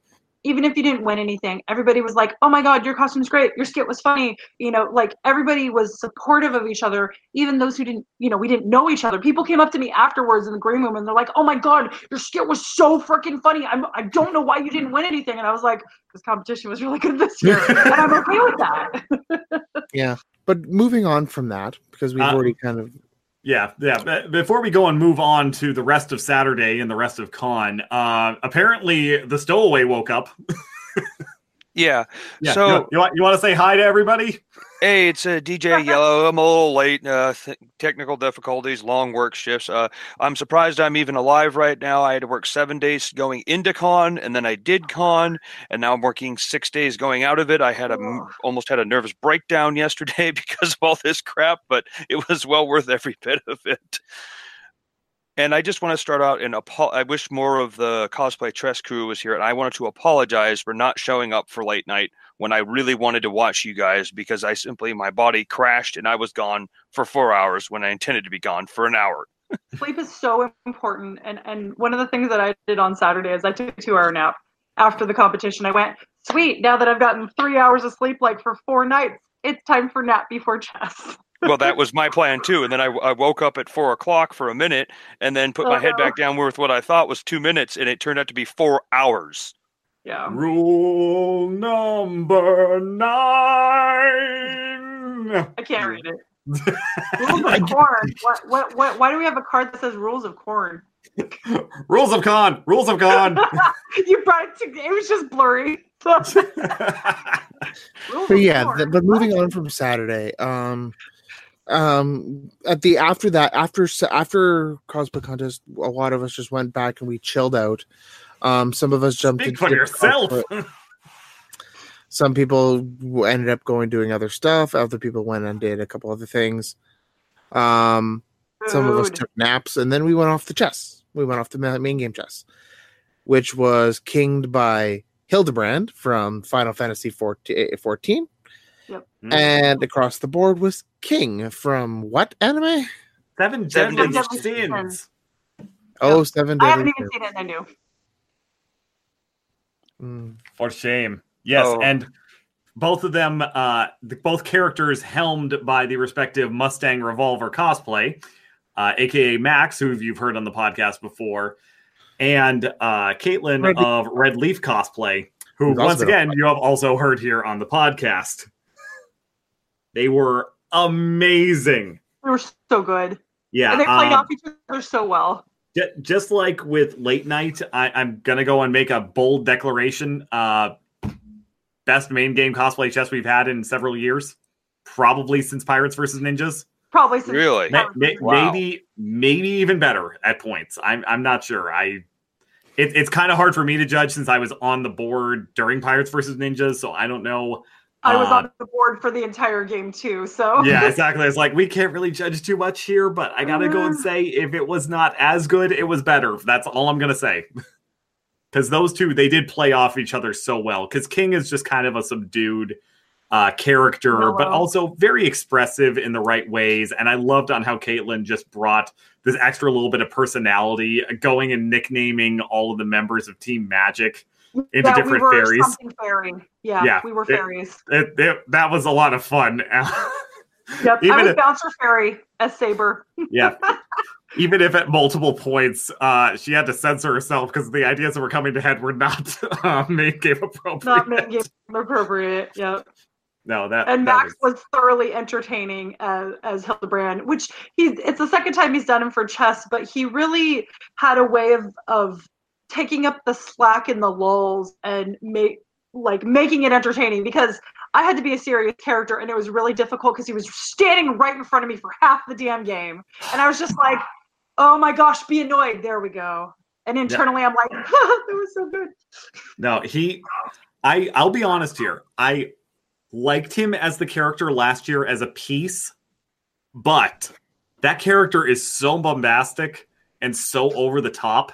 even if you didn't win anything, everybody was like, "Oh my god, your costume's great. Your skit was funny." You know, like everybody was supportive of each other, even those who didn't, you know, we didn't know each other. People came up to me afterwards in the green room and they're like, "Oh my god, your skit was so freaking funny. I'm, I don't know why you didn't win anything." And I was like, "Because competition was really good this year, and I'm okay with that." yeah, but moving on from that because we've Uh, already kind of Yeah, yeah. Before we go and move on to the rest of Saturday and the rest of con, uh, apparently the stowaway woke up. Yeah. Yeah. So- you, you want you want to say hi to everybody? Hey, it's uh, DJ Yellow. I'm a little late. Uh, th- technical difficulties, long work shifts. Uh, I'm surprised I'm even alive right now. I had to work seven days going into con, and then I did con, and now I'm working six days going out of it. I had a m- almost had a nervous breakdown yesterday because of all this crap, but it was well worth every bit of it. And I just want to start out and apo- I wish more of the cosplay chess crew was here, and I wanted to apologize for not showing up for late night when I really wanted to watch you guys because I simply my body crashed and I was gone for four hours when I intended to be gone for an hour. sleep is so important and and one of the things that i did on saturday is i took a two hour nap after the competition i went sweet now that i've gotten three hours of sleep like for four nights it's time for nap before chess well, that was my plan too. And then I, I woke up at four o'clock for a minute and then put my head no. back down with what I thought was two minutes, and it turned out to be four hours. yeah Rule number nine. i can't read it rules of corn what, what, what, why do we have a card that says rules of corn Rules of con. Rules of con. you brought it to it was just blurry but yeah corn. th- but moving on from saturday um um at the after that after after cosplay contest a lot of us just went back and we chilled out. Um some of us jumped Speak into for yourself. cosplay- some people ended up going doing other stuff. Other people went and did a couple other things. Um some of us took naps and then we went off the chess. We went off the main game chess which was kinged by hildibrand from final fantasy 14, 14 Mm. and across the board was king from what anime Seven Seven deadly Deadly sins. Sins. oh seven i haven't even seen it i knew Mm. For shame. Yes, Oh. and both of them, uh, the, both characters helmed by the respective Mustang Revolver cosplay, uh, aka Max, who you've heard on the podcast before, and uh, Caitlin Red Leaf- of Red Leaf cosplay, who Who's once again you have also heard here on the podcast. They were amazing. they were so good Yeah, and they played um, off each other so well just like with late night, I, I'm gonna go and make a bold declaration. Uh, best main game cosplay chess we've had in several years, probably since Pirates versus Ninjas. probably since Really? Ma- ma- Wow. Maybe, maybe even better at points. I'm, I'm not sure. I, it, it's kind of hard for me to judge since I was on the board during Pirates versus Ninjas, so I don't know. I was Uh, on the board for the entire game too, so Yeah, exactly. It's like we can't really judge too much here, but I gotta go and say if it was not as good, it was better. That's all I'm gonna say. Because those two, they did play off each other so well. Because King is just kind of a subdued uh, character, but also very expressive in the right ways. And I loved on how Caitlyn just brought this extra little bit of personality, going and nicknaming all of the members of Team Magic into yeah, different we fairies. fairy. Yeah, Yeah, we were fairies. It, it- that was a lot of fun. Yep, even I was if- bouncer fairy as Saber. yeah. Even if at multiple points uh, she had to censor herself because the ideas that were coming to head were not uh, main game appropriate. Not making game appropriate. Yep. No, that And that Max was thoroughly entertaining as as Hildibrand, which he's it's the second time he's done him for chess, but he really had a way of of taking up the slack in the lulls and make like making it entertaining because I had to be a serious character and it was really difficult because he was standing right in front of me for half the damn game. And I was just like, oh my gosh, be annoyed. There we go. And internally I'm like, that was so good. No, he. I I'll be honest here. I liked him as the character last year as a piece, but that character is so bombastic and so over the top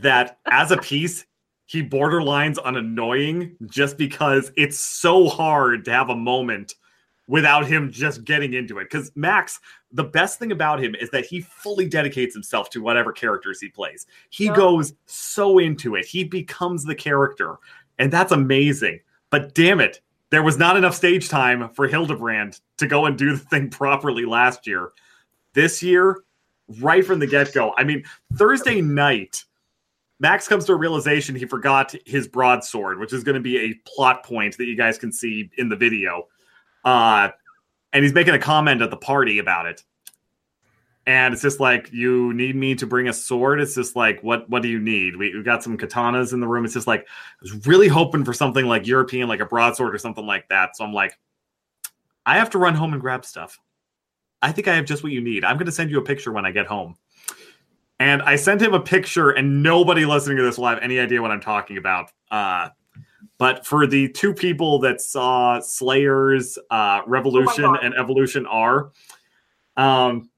that as a piece he borderlines on annoying just because it's so hard to have a moment without him just getting into it. Because Max, the best thing about him is that he fully dedicates himself to whatever characters he plays. He Yeah. goes so into it, he becomes the character, and that's amazing. But damn it, there was not enough stage time for Hildibrand to go and do the thing properly last year. This year, right from the get go, I mean, Thursday night. Max comes to a realization he forgot his broadsword, which is going to be a plot point that you guys can see in the video. Uh, and he's making a comment at the party about it. And it's just like, you need me to bring a sword. It's just like, what what do you need? We, we've got some katanas in the room. It's just like, I was really hoping for something like European, like a broadsword or something like that. So I'm like, I have to run home and grab stuff. I think I have just what you need. I'm going to send you a picture when I get home. And I sent him a picture, and nobody listening to this will have any idea what I'm talking about. Uh, but for the two people that saw Slayers, uh, Revolution, God. and Evolution R, um,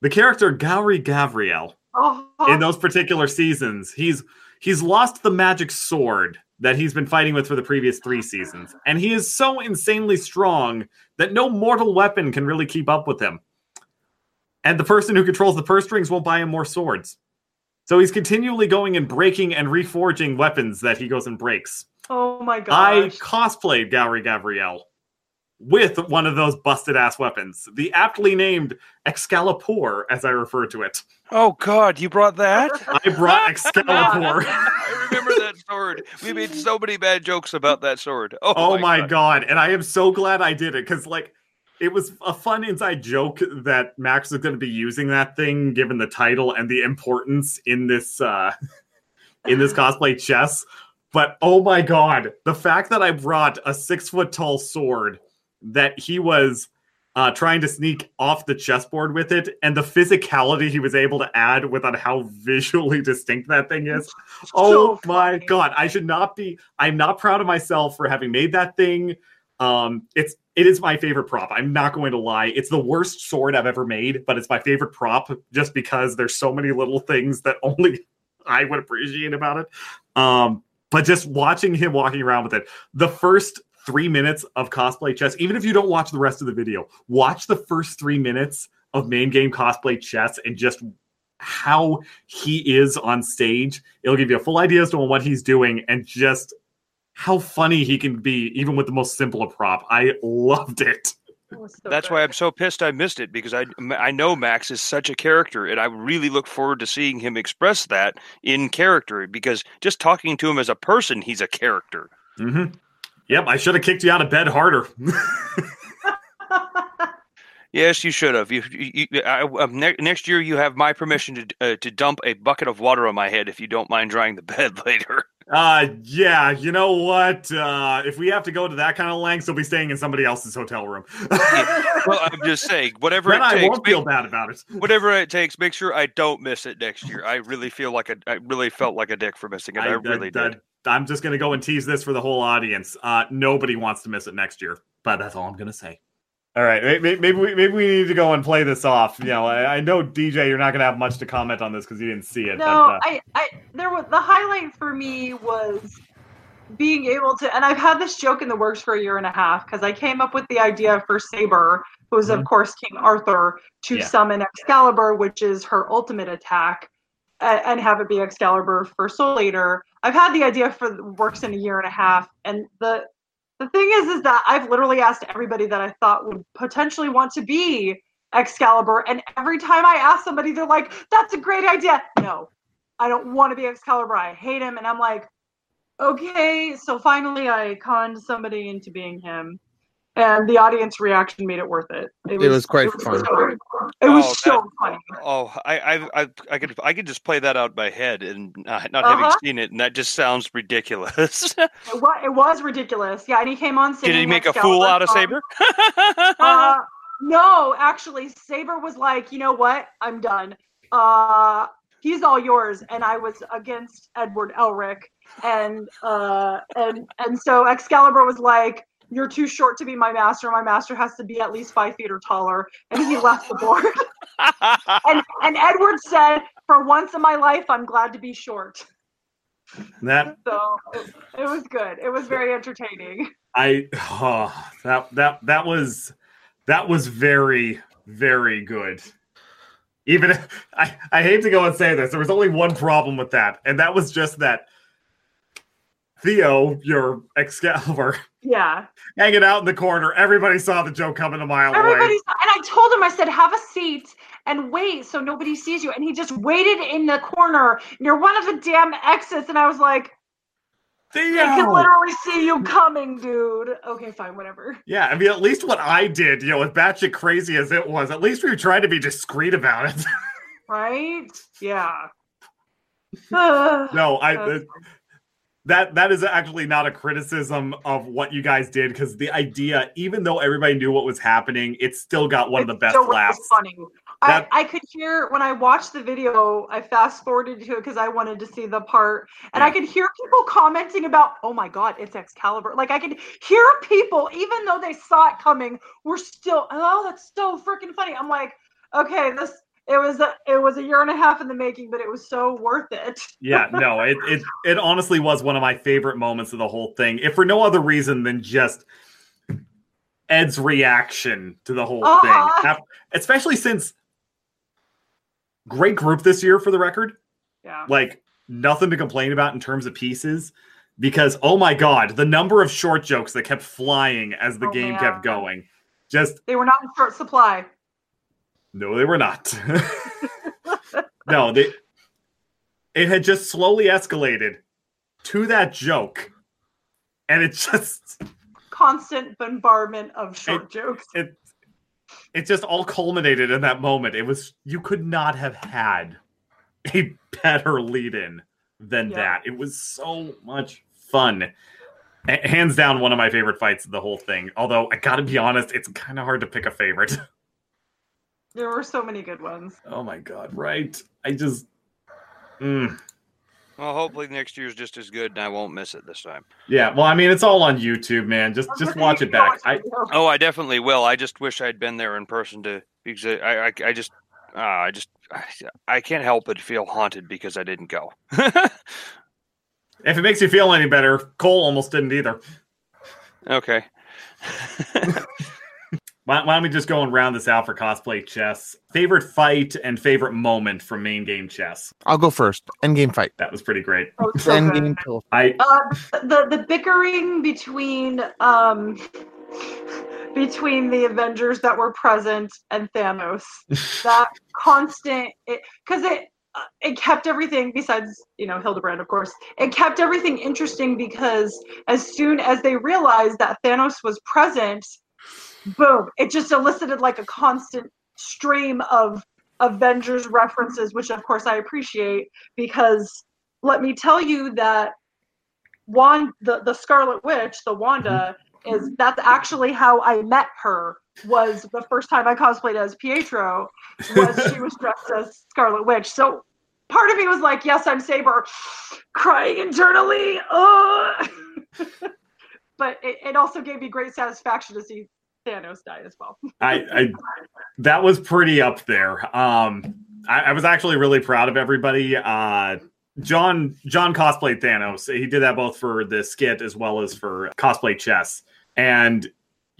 the character Gourry Gabriev Oh, in those particular seasons, he's he's lost the magic sword that he's been fighting with for the previous three seasons, and he is so insanely strong that no mortal weapon can really keep up with him. And the person who controls the purse strings won't buy him more swords. So he's continually going and breaking and reforging weapons that he goes and breaks. oh my god! I cosplayed Gourry Gabriev with one of those busted ass weapons, the aptly named Excalibur, as I refer to it. Oh God, you brought that? I brought Excalibur. I remember that sword. We made so many bad jokes about that sword. Oh, oh my god. And I am so glad I did it because, like, it was a fun inside joke that Max was going to be using that thing, given the title and the importance in this uh, in this cosplay chess. But oh my god, the fact that I brought a six foot tall sword that he was uh, trying to sneak off the chessboard with it, and the physicality he was able to add with on how visually distinct that thing is. Oh my god, I should not be. I'm not proud of myself for having made that thing. Um, it's it is my favorite prop. I'm not going to lie. It's the worst sword I've ever made, but it's my favorite prop just because there's so many little things that only I would appreciate about it. Um, but just watching him walking around with it, the first three minutes of cosplay chess, even if you don't watch the rest of the video, watch the first three minutes of main game cosplay chess and just how he is on stage. It'll give you a full idea as to what he's doing and just how funny he can be, even with the most simple of prop. I loved it. It so That's good. why I'm so pissed I missed it because I I know Max is such a character and I really look forward to seeing him express that in character because just talking to him as a person, he's a character. Mm-hmm. Yep, I should have kicked you out of bed harder. Yes, you should have. You, you, you- I, um, ne- next year, you have my permission to uh, to dump a bucket of water on my head if you don't mind drying the bed later. Uh, yeah, you know what? Uh, if we have to go to that kind of lengths, we'll be staying in somebody else's hotel room. well, I'm just saying, whatever then it I takes, won't make- feel bad about it. whatever it takes, make sure I don't miss it next year. I really feel like a, I really felt like a dick for missing it. I, really did. I'm just to go and tease this for the whole audience. Uh, nobody wants to miss it next year, but that's all I'm to say. All right, may- may- maybe we, maybe we need to go and play this off. You know, I, I know DJ, you're not going to have much to comment on this because you didn't see it. No, but, uh, I, I, there was the highlight for me was being able to, and I've had this joke in the works for a year and a half because I came up with the idea for Saber, who is Mhm. of course King Arthur, to Yeah. summon Excalibur, which is her ultimate attack, a- and have it be Excalibur for Soul Eater. I've had the idea for works in a year and a half, and the the thing is, is that I've literally asked everybody that I thought would potentially want to be Excalibur, and every time I ask somebody, they're like, "That's a great idea." No, I don't want to be Excalibur. I hate him, and I'm like, okay. So finally, I conned somebody into being him, and the audience reaction made it worth it. It was quite it fun. so- it was Oh, so funny. Oh, I, I, I, I could, I could just play that out in my head and not, not Uh-huh. having seen it, and that just sounds ridiculous. It was, it was ridiculous. Yeah, and he came on. Did he make a fool out of songs. Saber? Uh, no, actually, Saber was like, you know what? I'm done. Uh, he's all yours, and I was against Edward Elric, and uh, and and so Excalibur was like, you're too short to be my master. My master has to be at least five feet or taller, and he left the board. and and Edward said, for once in my life, I'm glad to be short. That So it, it was good. It was very entertaining. I oh, that that that was that was very very good. Even if, I I hate to go and say this, there was only one problem with that, and that was just that Theo, your Excalibur, Yeah. hanging out in the corner. Everybody saw the joke coming a mile away. Everybody's and I told him I said have a seat and wait so nobody sees you and he just waited in the corner near one of the damn exits and I was like I can literally see you coming, dude. Okay, fine, whatever. Yeah, I mean, at least what I did, you know, as batshit crazy as it was, at least we tried to be discreet about it. Right? Yeah. No, I. That that is actually not a criticism of what you guys did because the idea, even though everybody knew what was happening, it still got one of the best so laughs. Funny. That- I, I could hear when I watched the video. I fast forwarded to it because I wanted to see the part, and I could hear people commenting about, "Oh my God, it's Excalibur!" Like I could hear people, even though they saw it coming, were still, "Oh, that's so freaking funny." I'm like, okay, this it was a it was a year and a half in the making, but it was so worth it. yeah, no, it, it it honestly was one of my favorite moments of the whole thing, if for no other reason than just Ed's reaction to the whole Uh-huh. thing, Af- especially since great group this year for the record. Yeah. like nothing to complain about in terms of pieces because oh my god the number of short jokes that kept flying as the Oh, game man. kept going just They were not in short supply. No they were not. No they it had just slowly escalated to that joke. And it just Constant bombardment of short jokes. it it just all culminated in that moment. It was you could not have had a better lead in than Yeah. that. It was so much fun. Hands down one of my favorite fights of the whole thing. Although i gotta be honest it's kind of hard to pick a favorite There were so many good ones. oh my god right i just Mm. Well, hopefully next year's just as good, and I won't miss it this time. yeah well i mean it's all on youtube man just just watch it back i Oh, I definitely will. I just wish I'd been there in person to because I I, I just uh, I just I, I can't help but feel haunted because I didn't go. if it makes you feel any better cole almost didn't either okay. Why, why don't we just go and round this out for cosplay chess? Favorite fight and favorite moment from main game chess. I'll go first. End game fight. That was pretty great. Oh, so Endgame good. pill. I Uh, the the bickering between um between the Avengers that were present and Thanos. that constant because it uh, it kept everything besides you know Hildibrand of course it kept everything interesting because as soon as they realized that Thanos was present boom it just elicited like a constant stream of Avengers references which of course I appreciate because let me tell you that Wand the, the Scarlet Witch, the Wanda, mm-hmm. is that's actually how I met her. Was the first time I cosplayed as Pietro was she was dressed as Scarlet Witch. So part of me was like, yes, I'm Saber, crying internally. Ugh. but it, it also gave me great satisfaction to see Thanos died as well. I, I that was pretty up there. Um, I, I was actually really proud of everybody. Uh, John John cosplayed Thanos. He did that both for the skit as well as for cosplay chess. And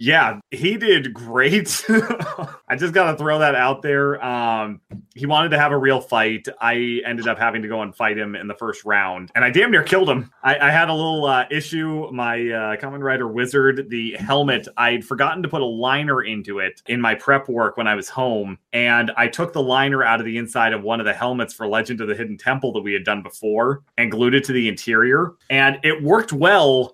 yeah, he did great. I just got to throw that out there. Um, he wanted to have a real fight. I ended up having to go and fight him in the first round, and I damn near killed him. I, I had a little uh, issue. My uh, Kamen Rider Wizard, the helmet, I'd forgotten to put a liner into it in my prep work when I was home, and I took the liner out of the inside of one of the helmets for Legend of the Hidden Temple that we had done before and glued it to the interior, and it worked well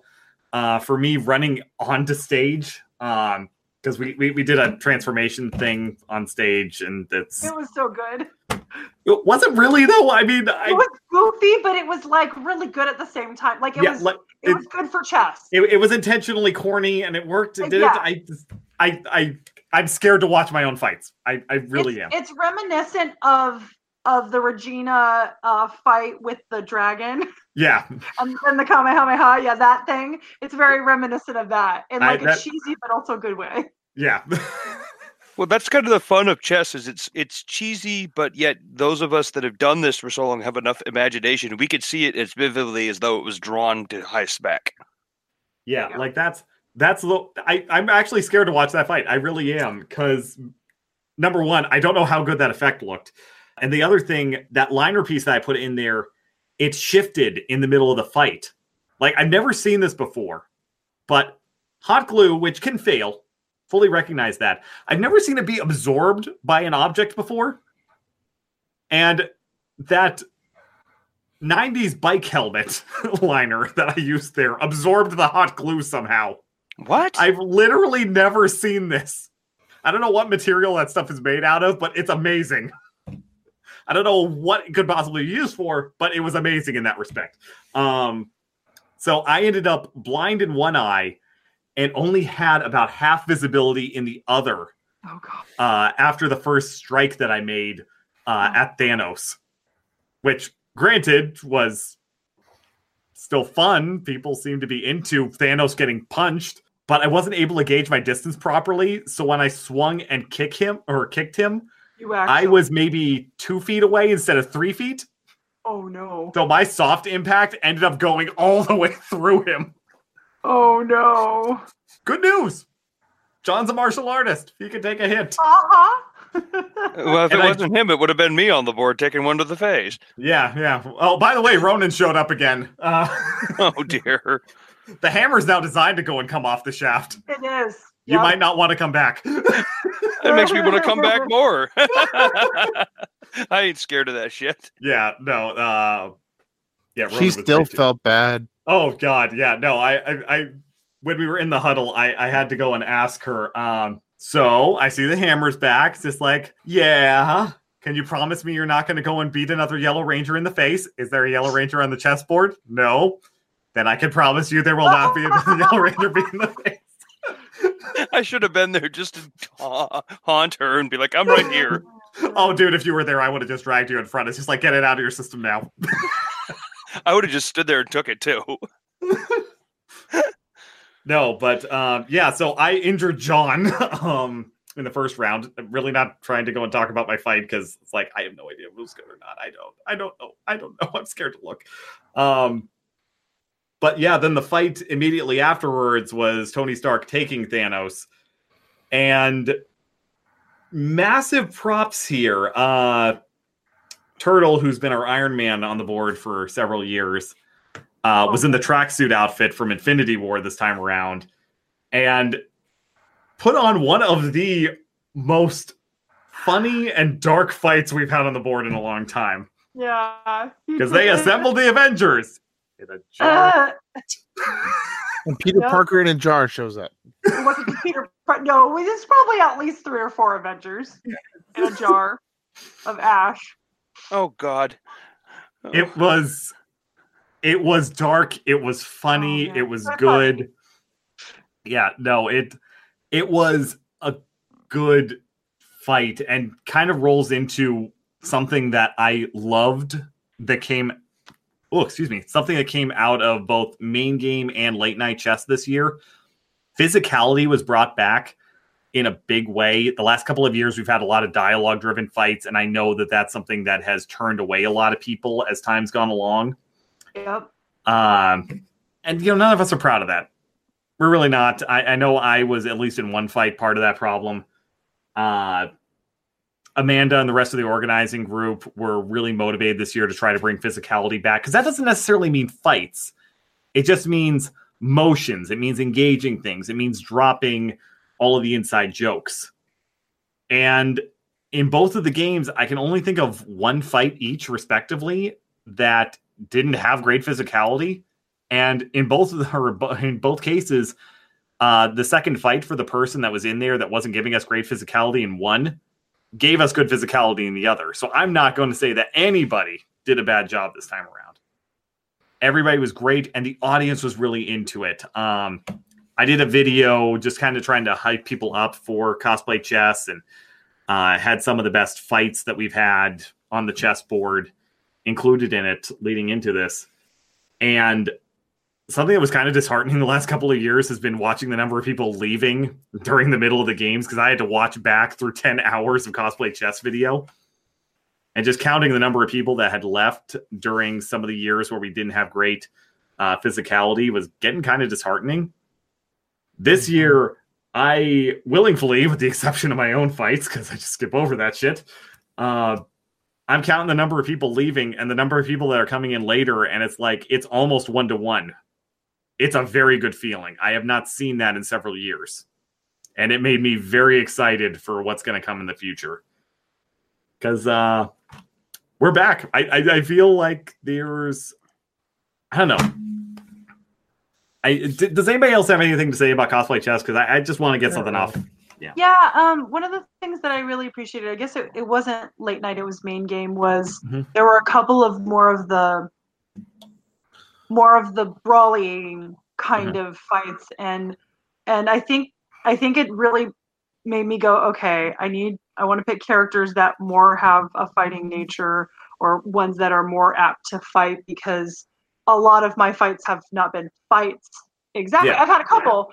uh, for me running onto stage. Um, because we, we we did a transformation thing on stage, and it's It was so good. it wasn't really though. I mean, It was goofy, but it was like really good at the same time. Like it yeah, was like it, it- was good for chess. it, it was intentionally corny, and it worked. It did Yeah. I I I I'm scared to watch my own fights. I I really it's, am. It's reminiscent of of the Regina uh, fight with the dragon Yeah, and then the Kamehameha. Yeah, that thing. It's very reminiscent of that in I- like a cheesy but also good way. yeah. Well, that's kind of the fun of chess. Is it's it's cheesy, but yet those of us that have done this for so long have enough imagination. We could see it as vividly as though it was drawn to high spec. Yeah, like that's that's the I I'm actually scared to watch that fight. I really am because number one, I don't know how good that effect looked, and the other thing, that liner piece that I put in there, it shifted in the middle of the fight. Like I've never seen this before, but hot glue, which can fail, fully recognize that. I've never seen it be absorbed by an object before, and that 90s bike helmet liner that I used there absorbed the hot glue somehow. What? I've literally never seen this. I don't know what material that stuff is made out of, but it's amazing. I don't know what it could possibly be used for, but it was amazing in that respect. Um, so I ended up blind in one eye and only had about half visibility in the other Oh god. uh, after the first strike that I made uh, at Thanos, which granted was still fun. People seem to be into Thanos getting punched, but I wasn't able to gauge my distance properly. So when I swung and kick him or kicked him, You actually. I was maybe two feet away instead of three feet. Oh no. So my soft impact ended up going all the way through him. Oh no. Good news. John's a martial artist. He can take a hit. Uh huh. well, if it I- wasn't him, it would have been me on the board taking one to the face. Yeah, yeah. Oh, by the way, Ronan showed up again. Uh, Oh dear. the hammer's now designed to go and come off the shaft. it is. You Yep. might not want to come back. it makes me want to come back more. I ain't scared of that shit. yeah, no. Uh, yeah, Ronan She still great, too. felt bad. Oh God, yeah, no. I, I, I, when we were in the huddle, I, I had to go and ask her. Um, so I see the hammer's back. It's just like, yeah. Can you promise me you're not going to go and beat another Yellow Ranger in the face? Is there a Yellow Ranger on the chessboard? No. Then I can promise you there will not be another Yellow Ranger beat in the face. I should have been there just to ha- haunt her and be like, I'm right here. Oh, dude, if you were there, I would have just dragged you in front. It's just like, get it out of your system now. I would have just stood there and took it too. No, but um, yeah, so I injured John um, in the first round. I'm really not trying to go and talk about my fight because it's like I have no idea if it was good or not. I don't. I don't know. I don't know. I'm scared to look. Um, but yeah, then the fight immediately afterwards was Tony Stark taking Thanos, and massive props here. Uh, Turtle, who's been our Iron Man on the board for several years, uh, was in the tracksuit outfit from Infinity War this time around, and put on one of the most funny and dark fights we've had on the board in a long time Yeah. because they assembled the Avengers in a jar. Uh, And Peter Yeah. Parker in a jar shows up. it wasn't Peter. Par- No, there's probably at least three or four Avengers in a jar of ash. Oh God. Oh, It was, it was dark. It was funny. Oh, it was So good. Yeah, no, it it was a good fight and kind of rolls into something that I loved that came oh, excuse me, something that came out of both main game and late night chess this year. Physicality was brought back in a big way. The last couple of years, we've had a lot of dialogue driven fights, and I know that that's something that has turned away a lot of people as time's gone along. Yep. Um, and you know, none of us are proud of that. We're really not. I, I know I was at least in one fight part of that problem. Uh, Amanda and the rest of the organizing group were really motivated this year to try to bring physicality back because that doesn't necessarily mean fights. It just means motions. It means engaging things. It means dropping all of the inside jokes. And in both of the games, I can only think of one fight each, respectively, that didn't have great physicality. And in both of the, in both cases, uh, the second fight for the person that was in there that wasn't giving us great physicality and one gave us good physicality in the other. So I'm not going to say that anybody did a bad job this time around. Everybody was great, and the audience was really into it. Um, I did a video just kind of trying to hype people up for cosplay chess, and uh, had some of the best fights that we've had on the chessboard included in it leading into this. And something that was kind of disheartening the last couple of years has been watching the number of people leaving during the middle of the games because I had to watch back through 10 hours of cosplay chess video and just counting the number of people that had left during some of the years where we didn't have great uh, physicality was getting kind of disheartening. This year, I willingly, with the exception of my own fights, because I just skip over that shit, uh, I'm counting the number of people leaving and the number of people that are coming in later, and it's like it's almost one to one. It's a very good feeling. I have not seen that in several years, and it made me very excited for what's going to come in the future. Because uh, we're back. I, I I feel like there's, I don't know. I d- does anybody else have anything to say about cosplay chess? Because I, I just want to get something off. Yeah, um, one of the things that I really appreciated, I guess it, it wasn't late night, it was main game, was Mhm. there were a couple of more of the more of the brawling kind mm-hmm. of fights and and I think I think it really made me go, okay, I need I want to pick characters that more have a fighting nature or ones that are more apt to fight because a lot of my fights have not been fights exactly. Yeah. I've had a couple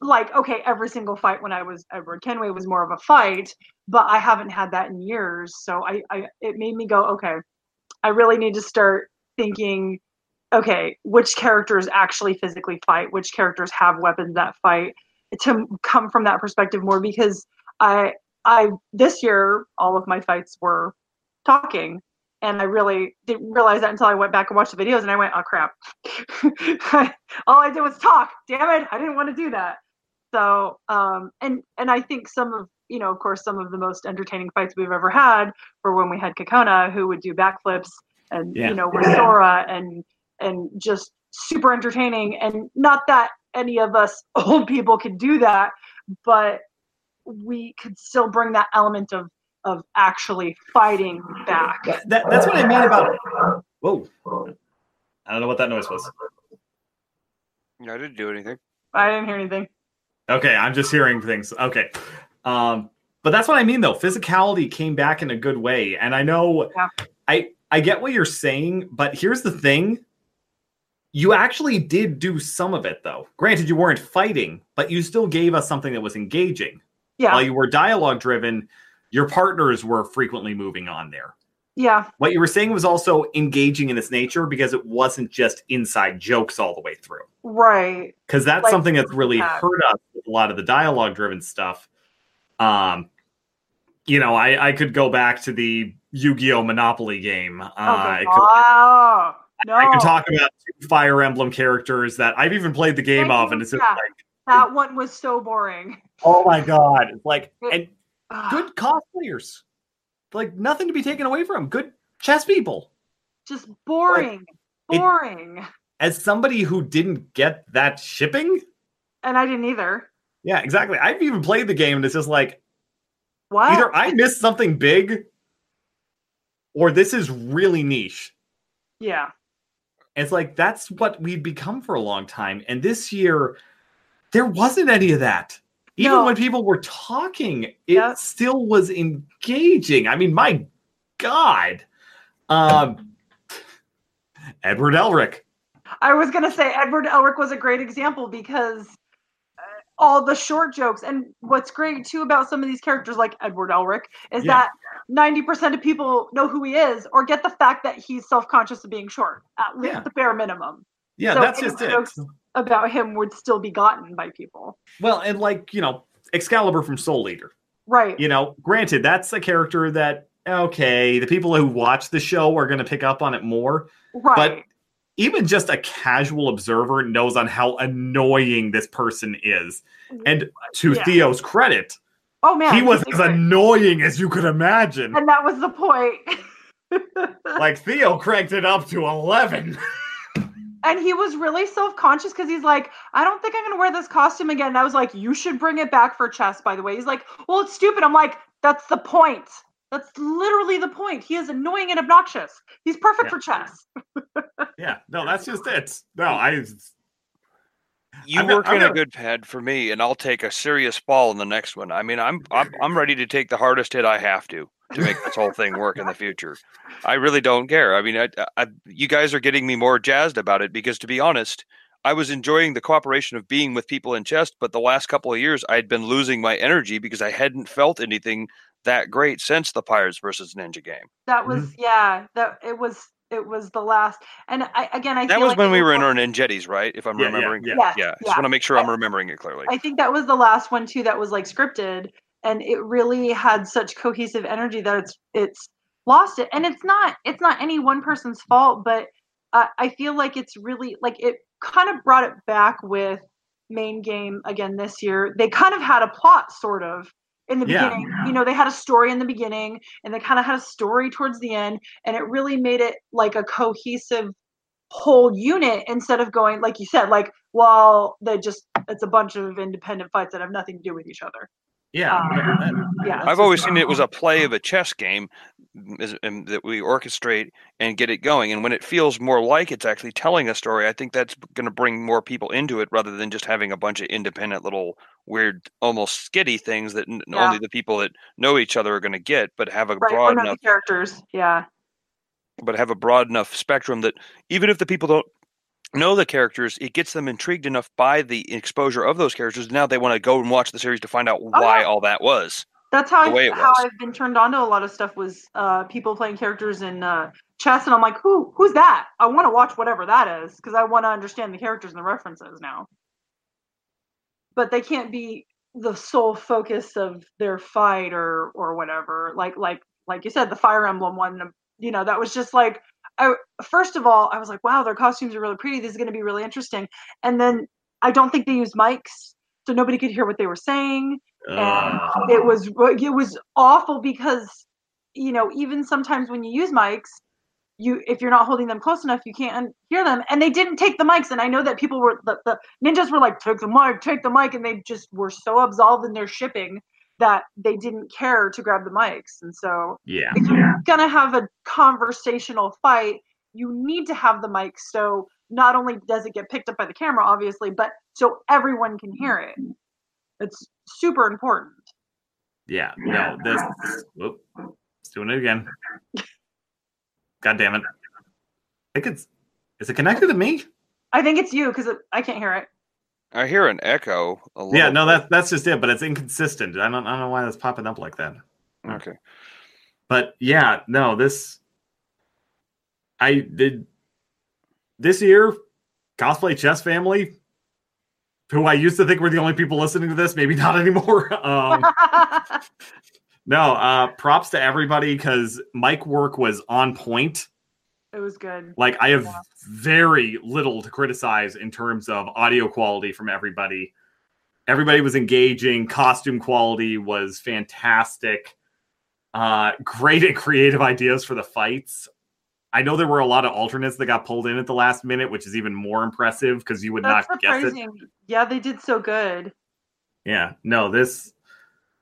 like okay, every single fight when I was Edward Kenway was more of a fight, but I haven't had that in years. So I, I it made me go, okay, I really need to start thinking, okay, which characters actually physically fight, which characters have weapons that fight, to come from that perspective more because I I this year all of my fights were talking. And I really didn't realize that until I went back and watched the videos and I went, oh crap. all I did was talk. Damn it. I didn't want to do that. So um and and I think some of you know, of course, some of the most entertaining fights we've ever had were when we had Kakona who would do backflips and Yeah. you know, with Sora and and just super entertaining and not that any of us old people could do that, but we could still bring that element of of actually fighting back. That, that- that's what I mean about. Whoa! I don't know what that noise was. Yeah, I didn't do anything. I didn't hear anything. Okay, I'm just hearing things. Okay. Um, but that's what I mean though. Physicality came back in a good way. And I know Yeah. I I get what you're saying, but here's the thing. You actually did do some of it though. Granted, you weren't fighting, but you still gave us something that was engaging. Yeah, While you were dialogue driven, your partners were frequently moving on there. yeah, What you were saying was also engaging in its nature because it wasn't just inside jokes all the way through right. because that's Like, something that's really yeah. hurt us with a lot of the dialogue driven stuff um you know i i could go back to the yu-gi-oh monopoly game uh, oh, no. I can talk about two fire emblem characters that i've even played the game Thank of and it's just Yeah. like That one was so boring. oh my god it's like and good cosplayers like nothing to be taken away from good chess people just boring, it- boring. as somebody who didn't get that shipping and I didn't either. yeah exactly i've even played the game and it's just like What? either I missed something big or this is really niche. yeah, It's like that's what we'd become for a long time. And this year, there wasn't any of that. Even No. when people were talking, it Yeah. still was engaging. I mean, my God. Um Edward Elric. I was gonna say Edward Elric was a great example because all the short jokes and what's great too about some of these characters like Edward Elric is Yeah. that ninety percent of people know who he is or get the fact that he's self-conscious of being short at least Yeah. the bare minimum Yeah, So that's just it. jokes- about him would still be gotten by people. Well, and like, you know, Excalibur from Soul Eater. Right. you know, granted, that's a character that okay, the people who watch the show are going to pick up on it more. right. Even just a casual observer knows on how annoying this person is. And to Yeah. Theo's credit, oh man, he was as annoying as you could imagine. and that was the point. like Theo cranked it up to eleven. and he was really self-conscious because he's like i don't think i'm going to wear this costume again and i was like you should bring it back for chess by the way he's like well it's stupid i'm like that's the point that's literally the point he is annoying and obnoxious he's perfect Yeah. for chess yeah, no, that's just it. No, I. You I'm work I'm in a good pad for me, and I'll take a serious fall in the next one. I mean, I'm I'm I'm ready to take the hardest hit I have to to make this whole thing work in the future. I really don't care. I mean, I, I, you guys are getting me more jazzed about it because, to be honest, I was enjoying the cooperation of being with people in chess, but the last couple of years I had been losing my energy because I hadn't felt anything that great since the Pirates versus Ninja game. That was yeah. That it was it was the last. And I again I That feel was like when we were in our Ninjettis, right? If I'm Yeah, yeah, remembering. yeah. Yes, yeah. Just want to make sure I'm I- remembering it clearly. I think that was the last one too that was like scripted, and it really had such cohesive energy that it's it's lost it. And it's not it's not any one person's fault, but uh, I feel like it's really like it kind of brought it back with main game again this year. They kind of had a plot sort of in the Yeah. beginning. You know, they had a story in the beginning, and they kind of had a story towards the end, and it really made it like a cohesive whole unit instead of going like you said like well they just it's a bunch of independent fights that have nothing to do with each other Yeah, Um, yeah I've always seen it was a play of a chess game is- and that we orchestrate and get it going. And when it feels more like it's actually telling a story, I think that's going to bring more people into it rather than just having a bunch of independent little weird, almost skitty things that n- Yeah. only the people that know each other are going to get, but have a right broad enough characters yeah but have a broad enough spectrum that even if the people don't know the characters, it gets them intrigued enough by the exposure of those characters. Now they want to go and watch the series to find out why yeah. all that was. That's how I, how I've been turned on to a lot of stuff was uh people playing characters in uh chess and I'm like who who's that? I want to watch whatever that is because I want to understand the characters and the references now. But they can't be the sole focus of their fight or or whatever. Like like like you said the fire emblem one you know that was just like I, first of all i was like wow their costumes are really pretty. This is going to be really interesting. And then i don't think they used mics so nobody could hear what they were saying and ah. it was it was awful because you know even sometimes when you use mics you if you're not holding them close enough you can't hear them and they didn't take the mics and i know that people were the, the ninjas were like take the mic take the mic and they just were so absolved in their shipping that they didn't care to grab the mics and so yeah, if you're gonna have a conversational fight you need to have the mic so not only does it get picked up by the camera obviously but so everyone can hear it it's super important yeah. No, this. Whoop, it's doing it again. God damn it! I think it's. Is it connected to me? i think it's you because i can't hear it I hear an echo. A little Yeah, no, that's that's just it. But it's inconsistent. I don't, I don't know why that's popping up like that. okay. But yeah, no, this I did this year cosplay chess family who I used to think were the only people listening to this, maybe not anymore. um no, uh props to everybody cuz mic work was on point. it was good Like I have Yeah. very little to criticize in terms of audio quality from everybody. Everybody was engaging, costume quality was fantastic. Uh great and creative ideas for the fights. I know there were a lot of alternates that got pulled in at the last minute, which is even more impressive because you would that's not guess it. yeah they did so good Yeah, no, this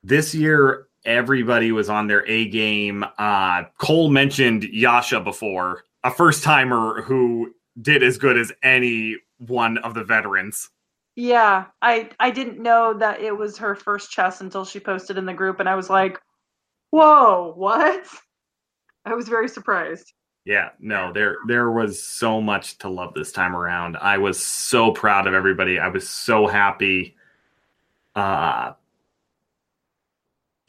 this year everybody was on their A game. Uh Cole mentioned Yasha before, a first timer who did as good as any one of the veterans. yeah i i didn't know that it was her first chess until she posted in the group and i was like whoa what i was very surprised Yeah, no, there there was so much to love this time around. I was so proud of everybody. I was so happy. Uh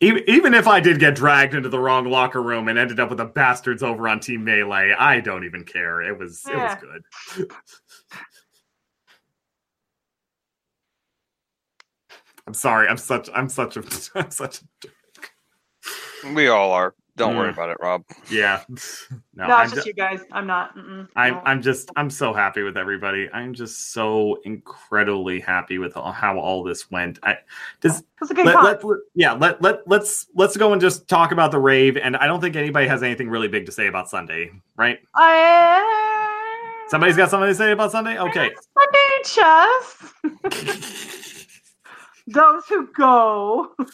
even, even if I did get dragged into the wrong locker room and ended up with the bastards over on Team Melee, I don't even care. It was it was good. I'm sorry. I'm such I'm such a I'm such a We all are. Don't worry Mm. about it, Rob. yeah. No, no I'm it's just ju- you guys i'm not I'm no. I'm just I'm so happy with everybody. I'm just so incredibly happy with all, how all this went. I does it a good let, let, let- yeah let let let's let's go and just talk about the rave. And I don't think anybody has anything really big to say about Sunday, right? I, Somebody's got something to say about Sunday. Okay. Sunday chess. Those who go.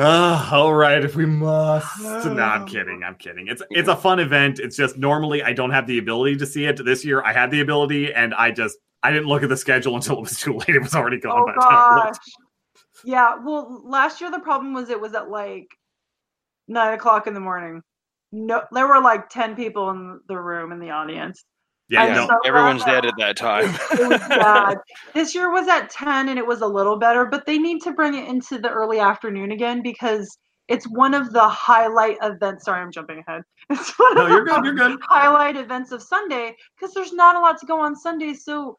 Uh, all right, if we must. No, I'm kidding. I'm kidding. It's it's a fun event. It's just normally I don't have the ability to see it. This year I had the ability, and I just I didn't look at the schedule until it was too late. It was already gone Oh by the time I gosh. Yeah. Well, last year the problem was it was at like nine o'clock in the morning. No, there were like ten people in the room in the audience. Yeah, I'm you so Everyone's dead at that time. it was bad. This year was at 10 and it was a little better, but they need to bring it into the early afternoon again because it's one of the highlight events. Sorry, I'm jumping ahead. It's one No, of you're the good. You're good. highlight events of Sunday because there's not a lot to go on Sunday. So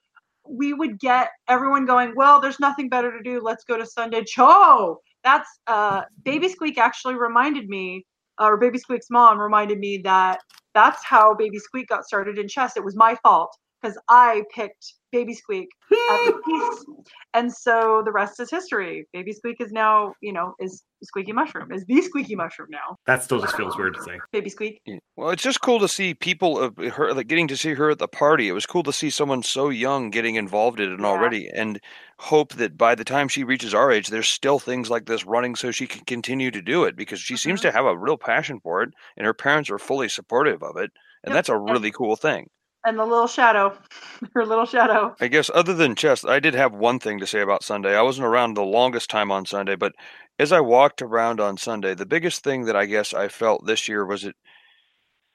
we would get everyone going, well, there's nothing better to do. Let's go to Sunday. Cho! That's uh, Baby Squeak actually reminded me, or Baby Squeak's mom reminded me that that's how Baby Squeak got started in chess. It was my fault because I picked Baby Squeak piece. And so the rest is history. Baby Squeak is now, you know, is Squeaky Mushroom, is the Squeaky Mushroom now. That still just feels weird to say. Baby Squeak. Yeah. Well, it's just cool to see people of her like getting to see her at the party. It was cool to see someone so young getting involved in it Yeah. already, and hope that by the time she reaches our age, there's still things like this running so she can continue to do it because she seems Mm-hmm. to have a real passion for it, and her parents are fully supportive of it, and Yep. that's a really cool thing. And the little shadow, her little shadow. I guess other than chess, I did have one thing to say about Sunday. I wasn't around the longest time on Sunday, but as I walked around on Sunday, the biggest thing that I guess I felt this year was it,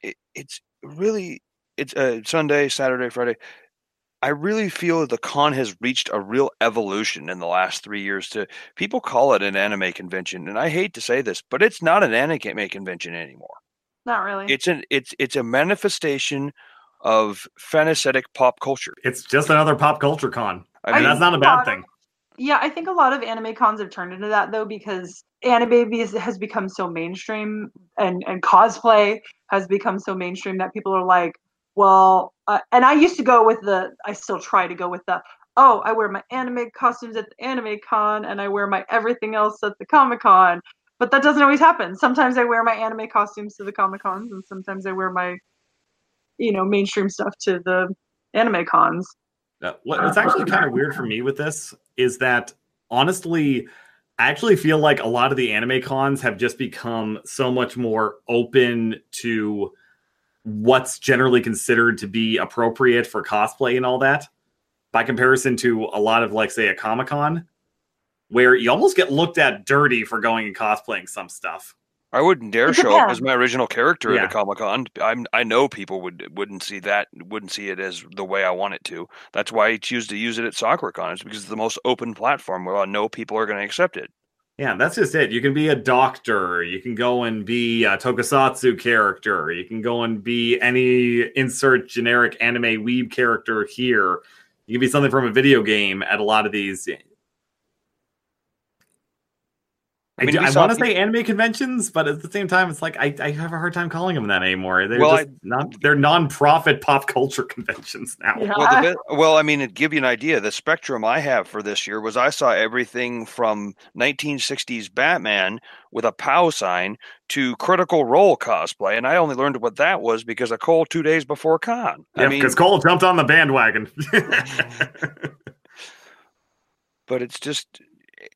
it it's really it's uh, Sunday, Saturday, Friday. I really feel that the con has reached a real evolution in the last three years. To people call it an anime convention, and I hate to say this, but it's not an anime convention anymore. Not really. It's an it's it's a manifestation of phanesthetic pop culture. It's just another pop culture con. I I mean, that's not a bad thing. Yeah, I think a lot of anime cons have turned into that though because anime is, has become so mainstream and and cosplay has become so mainstream that people are like, well, uh, and I used to go with the I still try to go with the oh, I wear my anime costumes at the anime con and I wear my everything else at the Comic Con. But that doesn't always happen. Sometimes I wear my anime costumes to the Comic Cons and sometimes I wear my you know, mainstream stuff to the anime cons. Uh, What's actually kind of weird for me with this is that honestly, I actually feel like a lot of the anime cons have just become so much more open to what's generally considered to be appropriate for cosplay and all that by comparison to a lot of like say a comic con where you almost get looked at dirty for going and cosplaying some stuff I wouldn't dare It show up as my original character Yeah. at a Comic Con. I'm I know people would wouldn't see that wouldn't see it as the way I want it to. That's why I choose to use it at SakuraCon. It's because it's the most open platform where I know people are going to accept it. Yeah, that's just it. You can be a doctor. You can go and be a tokusatsu character. You can go and be any insert generic anime weeb character here. You can be something from a video game at a lot of these. I, I mean, do- I want to peop- say anime conventions, but at the same time, it's like I, I have a hard time calling them that anymore. They're Well, just not. They're non-profit pop culture conventions now. Yeah. Well, the bit, well, I mean, to give you an idea, the spectrum I have for this year was I saw everything from 1960s Batman with a POW sign to Critical Role cosplay, and I only learned what that was because of Cole two days before con. Yeah, I mean, because Cole jumped on the bandwagon. but it's just, i-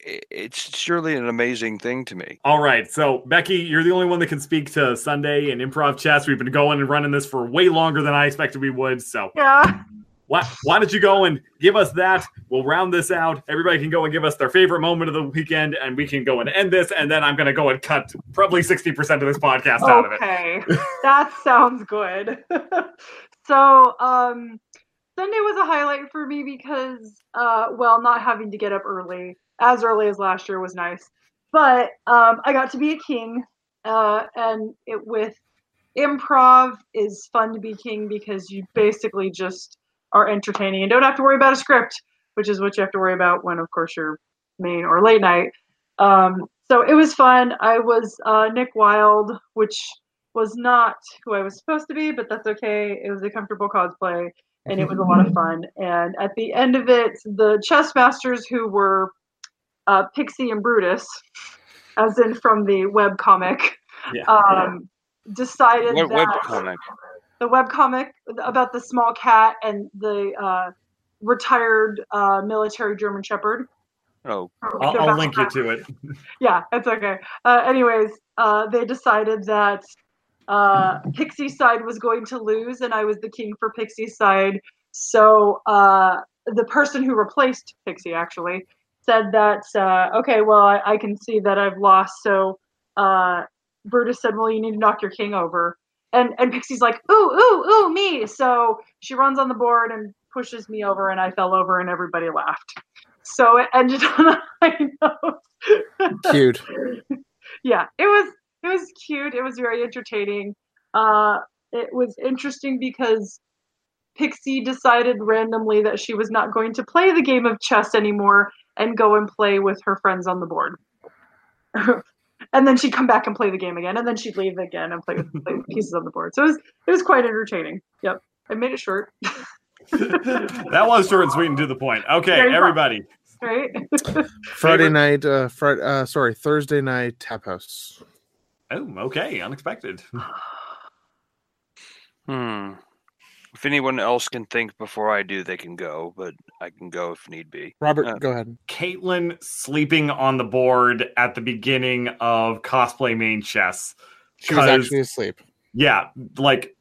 it's surely an amazing thing to me. All right, so Becky, you're the only one that can speak to Sunday and improv chess. We've been going and running this for way longer than I expected we would. So Yeah. why, why don't you go and give us that? We'll round this out. Everybody can go and give us their favorite moment of the weekend, and we can go and end this. And then I'm going to go and cut probably 60% of this podcast out of it. Okay, that sounds good. so, um, Sunday was a highlight for me because, uh, well, not having to get up early, as early as last year was nice. But um, I got to be a king, uh, and it with improv is fun to be king because you basically just are entertaining and don't have to worry about a script, which is what you have to worry about when, of course, you're main or late night. Um, so it was fun. I was uh, Nick Wilde, which was not who I was supposed to be, but that's okay. It was a comfortable cosplay, and it was a lot of fun. And at the end of it, the chess masters who were uh, Pixie and Brutus, as in from the web comic, Yeah. um, decided What that web comic? the web comic about the small cat and the uh, retired uh, military German Shepherd. Oh, I'll, I'll link you to it. yeah, it's okay. Uh, anyways, uh, they decided that uh, Pixie side was going to lose, and I was the king for Pixie side. So uh, the person who replaced Pixie actually said that, uh, okay, well, I, I can see that I've lost. So uh, Brutus said, well, you need to knock your king over. and and Pixie's like, ooh, ooh, ooh, me. So she runs on the board and pushes me over, and I fell over, and everybody laughed. So it ended on a high note. Cute. yeah, it was it was cute. It was very entertaining. Uh, it was interesting because Pixie decided randomly that she was not going to play the game of chess anymore and go and play with her friends on the board. and then she'd come back and play the game again, and then she'd leave again and play with, play with pieces on the board. So it was it was quite entertaining. Yep, I made it short. that was short and sweet and to the point. Okay, Very fun. everybody. right? Friday Favorite- night, uh, Fri- uh, sorry, Thursday night tap house. Oh, okay, unexpected. Hmm. If anyone else can think before I do, they can go, but I can go if need be. Robert, Uh, go ahead. Caitlin sleeping on the board at the beginning of cosplay main chess. She was actually asleep. Yeah, like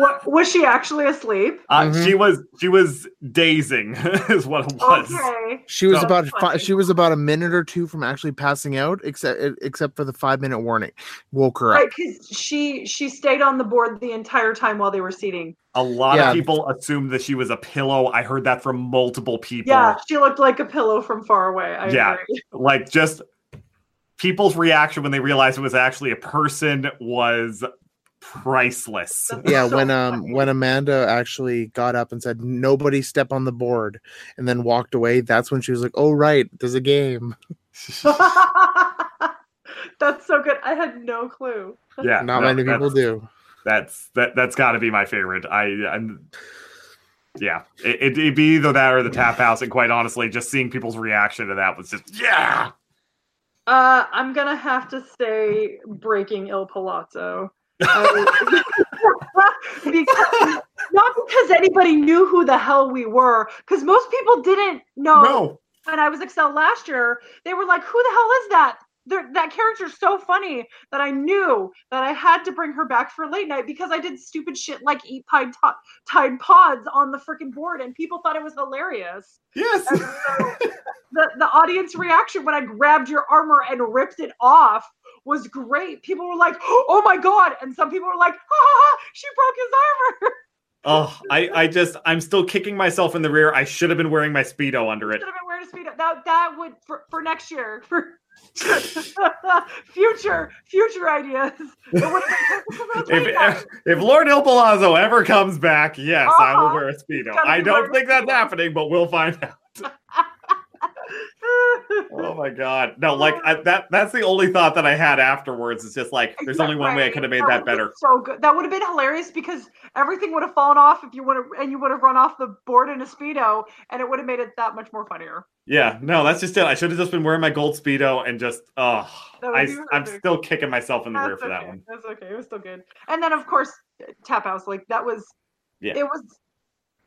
what, was she actually asleep? uh, Mhm. she was she was dazing is what it was. Okay. She was So- about fi- she was about a minute or two from actually passing out, except except for the five minute warning. Woke her up. Right, because she she stayed on the board the entire time while they were seating. A lot Yeah. of people assumed that she was a pillow. I heard that from multiple people. Yeah, she looked like a pillow from far away. I Yeah. agree. Like just people's reaction when they realized it was actually a person was priceless. Yeah, So when um when Amanda actually got up and said nobody step on the board and then walked away, that's when she was like, "Oh right, there's a game." That's so good. I had no clue. Yeah, Not no, many people do. That's that. That's got to be my favorite. I. I'm. Yeah, it, it, it'd be either that or the tap house, and quite honestly, just seeing people's reaction to that was just yeah. Uh, I'm gonna have to say breaking Il Palazzo. I- um, because, not because anybody knew who the hell we were, because most people didn't know No, when I was Excel last year. They were like, "Who the hell is that?" They're, that character's so funny that I knew that I had to bring her back for late night because I did stupid shit like eat Tide, Tide Pods on the freaking board, and people thought it was hilarious yes, and so the the audience reaction when I grabbed your armor and ripped it off was great. People were like, "Oh my god!" and some people were like, "Ha ha ha! She broke his armor." Oh, I, I just, I'm still kicking myself in the rear. I should have been wearing my speedo under it. Should have been wearing a speedo. That that would for, for next year for future future ideas. It would have been perfect for If, if Lord Il Palazzo ever comes back, yes, I will Uh-huh. wear a speedo. I don't think that's happening, but we'll find out. Oh my god, no! Like I, that. That's the only thought that I had afterwards. It's just like there's only one way I could have made That that better. So good. That would have been hilarious because everything would have fallen off if you would have, and you would have run off the board in a speedo, and it would have made it that much more funnier. Yeah, no, that's just it. I should have just been wearing my gold speedo and just. Oh, I, i'm still kicking myself in the rear That's for that one. That's okay. It was still good. And then of course Tap House, like that was Yeah. it was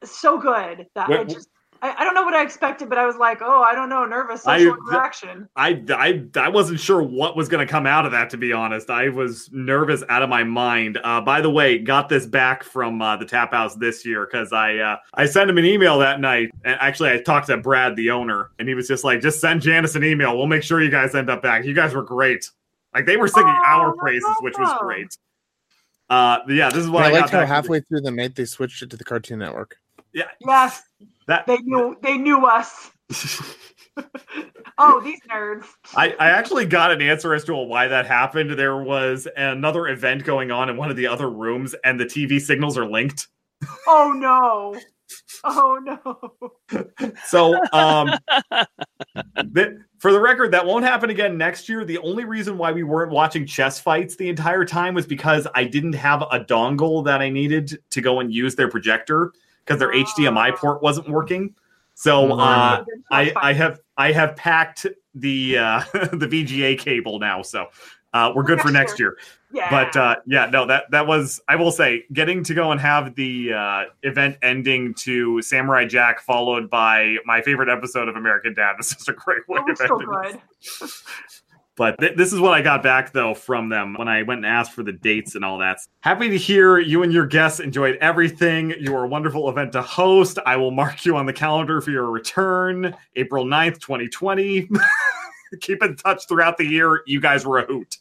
so good that I just I, I don't know what I expected, but I was like, oh, I don't know, nervous I- social interaction. I, I, I wasn't sure what was going to come out of that, to be honest. I was nervous out of my mind. Uh, by the way, got this back from uh, the Tap House this year because I uh, I sent him an email that night. And actually, I talked to Brad, the owner, and he was just like, just send Janice an email. We'll make sure you guys end up back. You guys were great. Like, they were singing Oh, our no praises, which was great. Uh, yeah, this is what I I, got liked how halfway through the night they switched it to the Cartoon Network. Yeah. Yes, that they knew they knew us. Oh, these nerds. I, I actually got an answer as to why that happened. There was another event going on in one of the other rooms, and the TV signals are linked. Oh no. Oh no. So, um, that, for the record, that won't happen again next year. The only reason why we weren't watching chess fights the entire time was because I didn't have a dongle that I needed to go and use their projector because their HDMI port wasn't working. So, uh, I, I have I have packed the uh, the VGA cable now, so uh, we're good for Next next year. yeah. But uh, yeah, no, that that was I will say getting to go and have the uh, event ending to Samurai Jack followed by my favorite episode of American Dad was just a great way it was so good. But th- this is what I got back though from them when I went and asked for the dates and all that. Happy to hear you and your guests enjoyed everything. You were a wonderful event to host. I will mark you on the calendar for your return, April 9th, 2020. Keep in touch throughout the year. You guys were a hoot.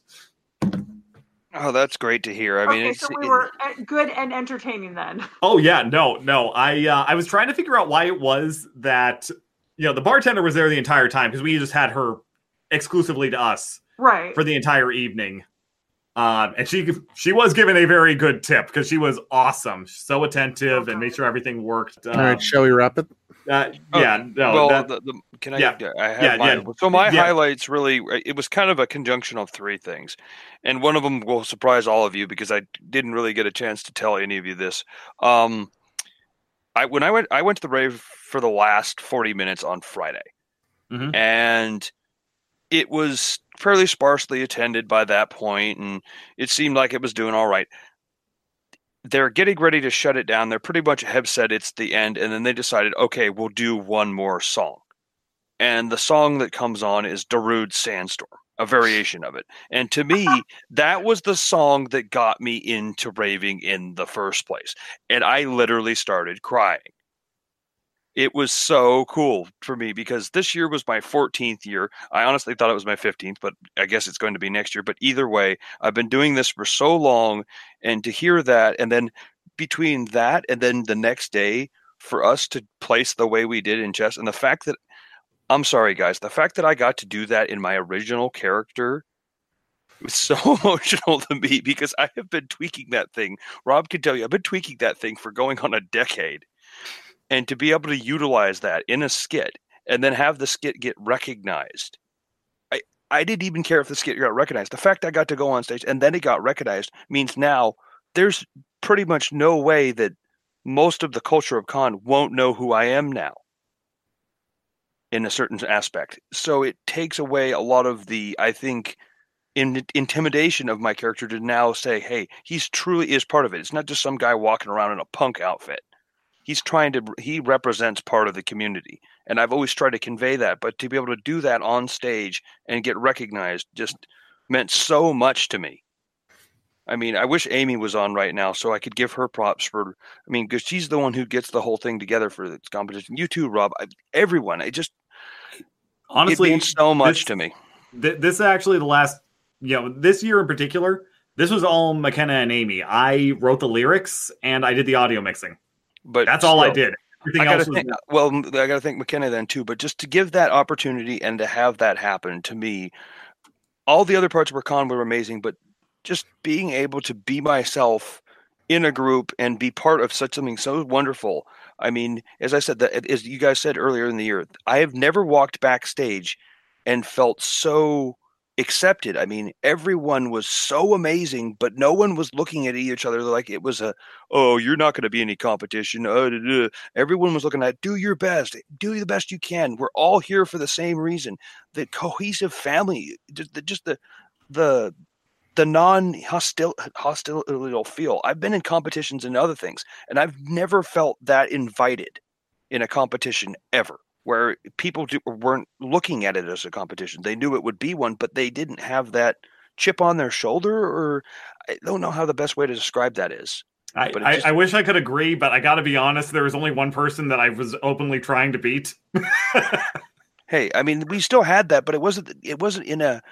Oh, that's great to hear. I mean, okay, it's, so we were uh, good and entertaining then. Oh yeah, no, no. I uh, I was trying to figure out why it was that you know the bartender was there the entire time because we just had her exclusively to us Right. for the entire evening. Um, and she she was given a very good tip because she was awesome, so attentive, and made sure everything worked. All Um, right, shall we wrap it? uh, Oh, yeah, no, well, that- the, the, can I? yeah. I have Yeah, mine. yeah. So my Yeah. highlights really, uh, it was kind of a conjunction of three things, and one of them will surprise all of you because I didn't really get a chance to tell any of you this. Um, I when I went, I went to the rave for the last forty minutes on Friday, Mhm. and it was fairly sparsely attended by that point, and it seemed like it was doing all right they're getting ready to shut it down. They're pretty much have said it's the end, and then they decided, okay, we'll do one more song. And the song that comes on is Darude Sandstorm, a variation of it. And to me, that was the song that got me into raving in the first place. And I literally started crying. It was so cool for me because this year was my 14th year. I honestly thought it was my 15th, but I guess it's going to be next year. But either way, I've been doing this for so long and to hear that and then between that and then the next day for us to place the way we did in chess and the fact that i'm sorry guys the fact that i got to do that in my original character was so emotional to me because i have been tweaking that thing rob can tell you i've been tweaking that thing for going on a decade and to be able to utilize that in a skit and then have the skit get recognized I I didn't even care if the skit got recognized. The fact I got to go on stage and then it got recognized means now there's pretty much no way that most of the culture of con won't know who I am now in a certain aspect. So it takes away a lot of the, I think, in, intimidation of my character to now say, hey, he's truly is part of it. It's not just some guy walking around in a punk outfit. He's trying to, he represents part of the community. And I've always tried to convey that. But to be able to do that on stage and get recognized just meant so much to me. I mean, I wish Amy was on right now so I could give her props for. I mean, because she's the one who gets the whole thing together for this competition. You too, Rob. I, everyone. It just honestly, it means so much this- to me. th- this is actually the last, you know, this year in particular, this was all McKenna and Amy. I wrote the lyrics and I did the audio mixing. But That's all I did. Everything I gotta else was think, well, I got to thank McKenna then too. But just to give that opportunity and to have that happen to me, all the other parts of Recon were amazing. But just being able to be myself in a group and be part of such something so wonderful. I mean, as I said, that as you guys said earlier in the year, I have never walked backstage and felt so accepted. I mean, everyone was so amazing, but no one was looking at each other like it was a, oh, you're not going to be any competition. Uh, duh, duh." Everyone was looking at, do your best, do the best you can. We're all here for the same reason. The cohesive family, just the, just the, the, the non-hostile hostile feel. I've been in competitions and other things, and I've never felt that invited in a competition ever where people do, weren't looking at it as a competition. They knew it would be one, but they didn't have that chip on their shoulder, or I don't know how the best way to describe that is. I, but it I, just- I wish I could agree, but I got to be honest. There was only one person that I was openly trying to beat. Hey, I mean, we still had that, but it wasn't. It wasn't in a.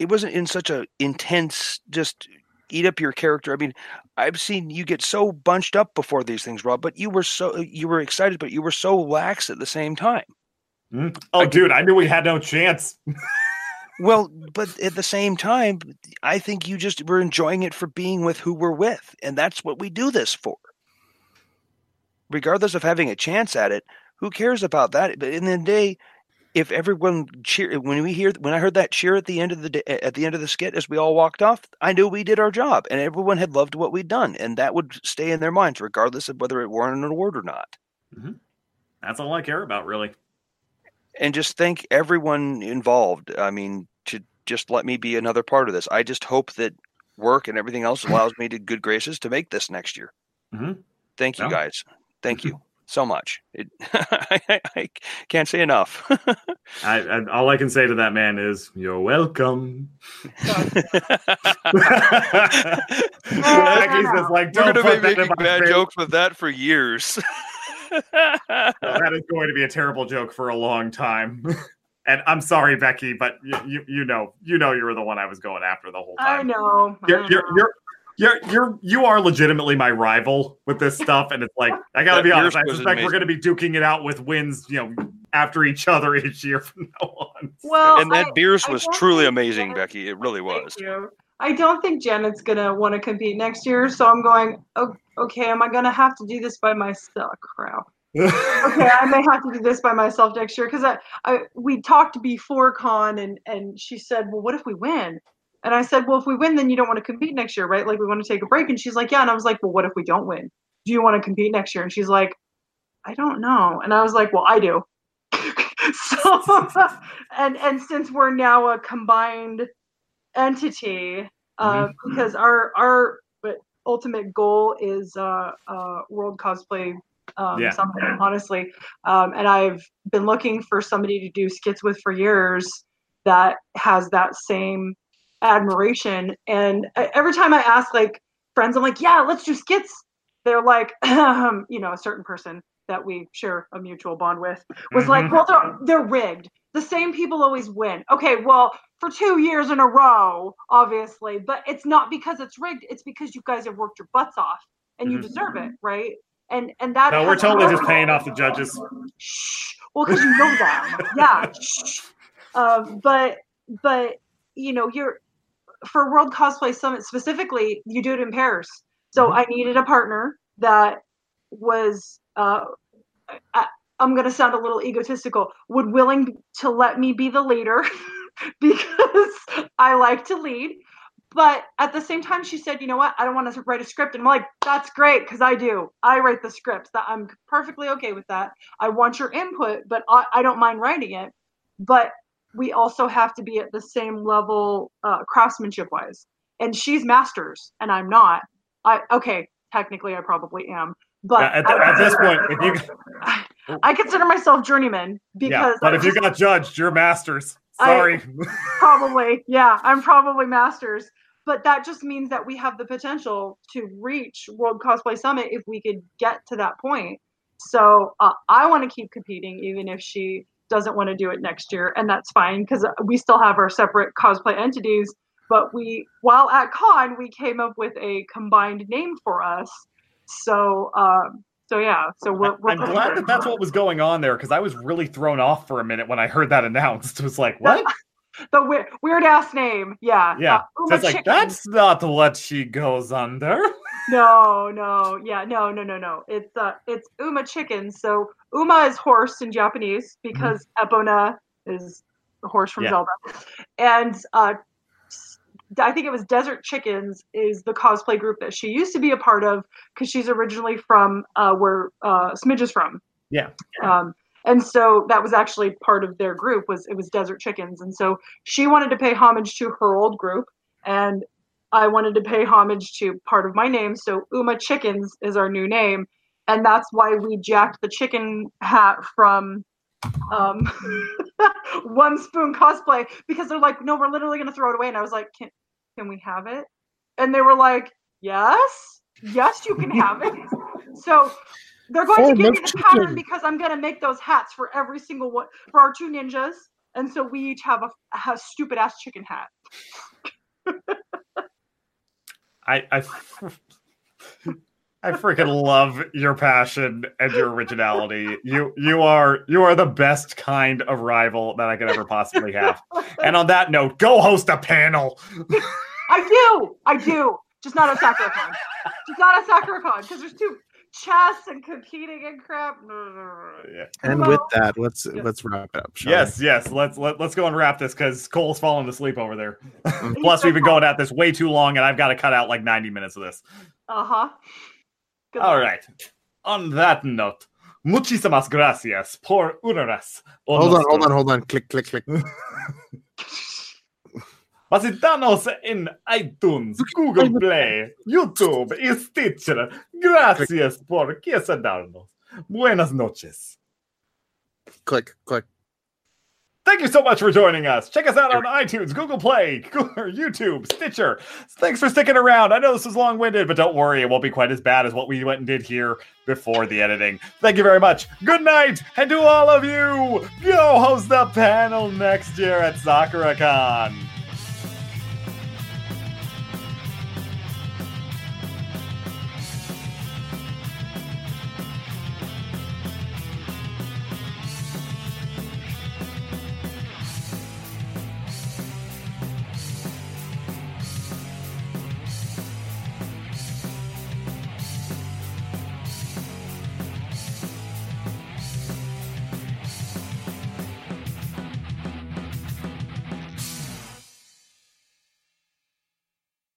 It wasn't in such a intense. Just eat up your character. I mean, I've seen you get so bunched up before these things, Rob. But you were so you were excited, but you were so lax at the same time. Hmm? oh, dude, I knew we had no chance. Well, but at the same time, I think you just were enjoying it for being with who we're with, and that's what we do this for. Regardless of having a chance at it, who cares about that? But in the day, if everyone cheer when we hear when I heard that cheer at the end of the at the end of the skit as we all walked off, I knew we did our job, and everyone had loved what we'd done, and that would stay in their minds, regardless of whether it won an award or not. That's all I care about, really. and just thank everyone involved. I mean, to just let me be another part of this. I just hope that work and everything else allows me to good graces to make this next year. Mhm. Thank you guys. Thank you so much. It, I, I can't say enough. I, I, all I can say to that man is, "You're welcome." Becky's just like, We're gonna put be that making bad face." jokes with that for years. that is going to be a terrible joke for a long time. And I'm sorry, Becky, but you, you, you know, you know, you were the one I was going after the whole I time. know. I You're, you're, know. you're, you're, you're, you are legitimately my rival with this stuff, and it's like I gotta Yeah, be honest. I yours was suspect we're gonna be duking it out with wins, you know, after each other each year from now on. Well, and that I- Beerus was truly amazing, that- Becky. It really Thank was. you. I don't think Janet's gonna want to compete next year, so I'm going. Oh, okay, am I gonna have to do this by myself? Crap. Okay, I may have to do this by myself next year because I, I, we talked before con, and and she said, well, what if we win? And I said, well, if we win, then you don't want to compete next year, right? Like we want to take a break. And she's like, yeah. And I was like, well, what if we don't win? Do you want to compete next year? And she's like, I don't know. And I was like, well, I do. so, and and since we're now a combined entity, uh, because our our ultimate goal is uh, uh, World Cosplay um, Yeah. Summit, honestly. Um, and I've been looking for somebody to do skits with for years that has that same admiration. And every time I ask like friends, I'm like, yeah, let's do skits. They're like, you know, a certain person that we share a mutual bond with was like, Mhm. well, they're they're rigged. The same people always win. Okay, well, for two years in a row, obviously, but it's not because it's rigged. It's because you guys have worked your butts off and you Mhm. deserve it, right? And and that No, we're totally just paying off the judges. Shh. Well, because you know them. yeah. Shh. Um, but but you know you're for World Cosplay Summit specifically, you do it in pairs. So Mhm. I needed a partner that was. Uh, I, I'm going to sound a little egotistical. Would willing to let me be the leader because I like to lead. But at the same time, she said, "You know what? I don't want to write a script." And I'm like, "That's great because I do. I write the scripts. That I'm perfectly okay with that. I want your input, but I, I don't mind writing it. But we also have to be at the same level uh, craftsmanship wise. And she's masters, and I'm not. I okay, technically I probably am, but Yeah, at, th- at this point, if you I consider myself journeyman yeah, because but I if you got judged, you're masters. I- Sorry. probably yeah i'm probably masters but that just means that we have the potential to reach world cosplay summit if we could get to that point so uh, i want to keep competing even if she doesn't want to do it next year and that's fine because we still have our separate cosplay entities but we while at con we came up with a combined name for us so um so yeah so we're, we're I'm glad that that's what was going on there because I was really thrown off for a minute when I heard that announced. It was like, what? the weird, weird ass name yeah Yeah. uh, So it's like, that's not what she goes under. No, no, yeah, no, no, no, no. It's uh, it's Uma chicken. So Uma is horse in Japanese because Epona is the horse from Yeah. Zelda, and uh, I think it was Desert Chickens is the cosplay group that she used to be a part of because she's originally from uh, where uh, Smidge is from. Yeah. Um, and so that was actually part of their group was it was Desert Chickens, and so she wanted to pay homage to her old group, and I wanted to pay homage to part of my name. So Uma Chickens is our new name, and that's why we jacked the chicken hat from um, One Spoon Cosplay because they're like, no, we're literally gonna throw it away, and I was like, can can we have it? And they were like, yes, yes, you can have it. so they're going Form to give me the pattern because I'm gonna make those hats for every single one for our two ninjas, and so we each have a, a stupid ass chicken hat. I I, I freaking love your passion and your originality. You you are you are the best kind of rival that I could ever possibly have. And on that note, go host a panel. I do, I do, just not a at SakuraCon. just not a at SakuraCon because there's two chess and competing and crap. Yeah. And with that, let's let's wrap it up. shall we? Yes, yes. Let's let, let's go and wrap this because Cole's falling asleep over there. Plus, we've been going at this way too long, and I've got to cut out like ninety minutes of this. Uh huh. All right. On that note, muchísimas gracias por unas. Hold on, hold on, hold on. Click, click, click. Visitanos en iTunes, Google Play, YouTube y Stitcher. Gracias por quedarnos. Buenas noches. Click, click. Thank you so much for joining us. Check us out on iTunes, Google Play, YouTube, Stitcher. Thanks for sticking around. I know this was long winded, but don't worry, it won't be quite as bad as what we went and did here before the editing. Thank you very much. Good night. And to all of you, go host the panel next year at SakuraCon.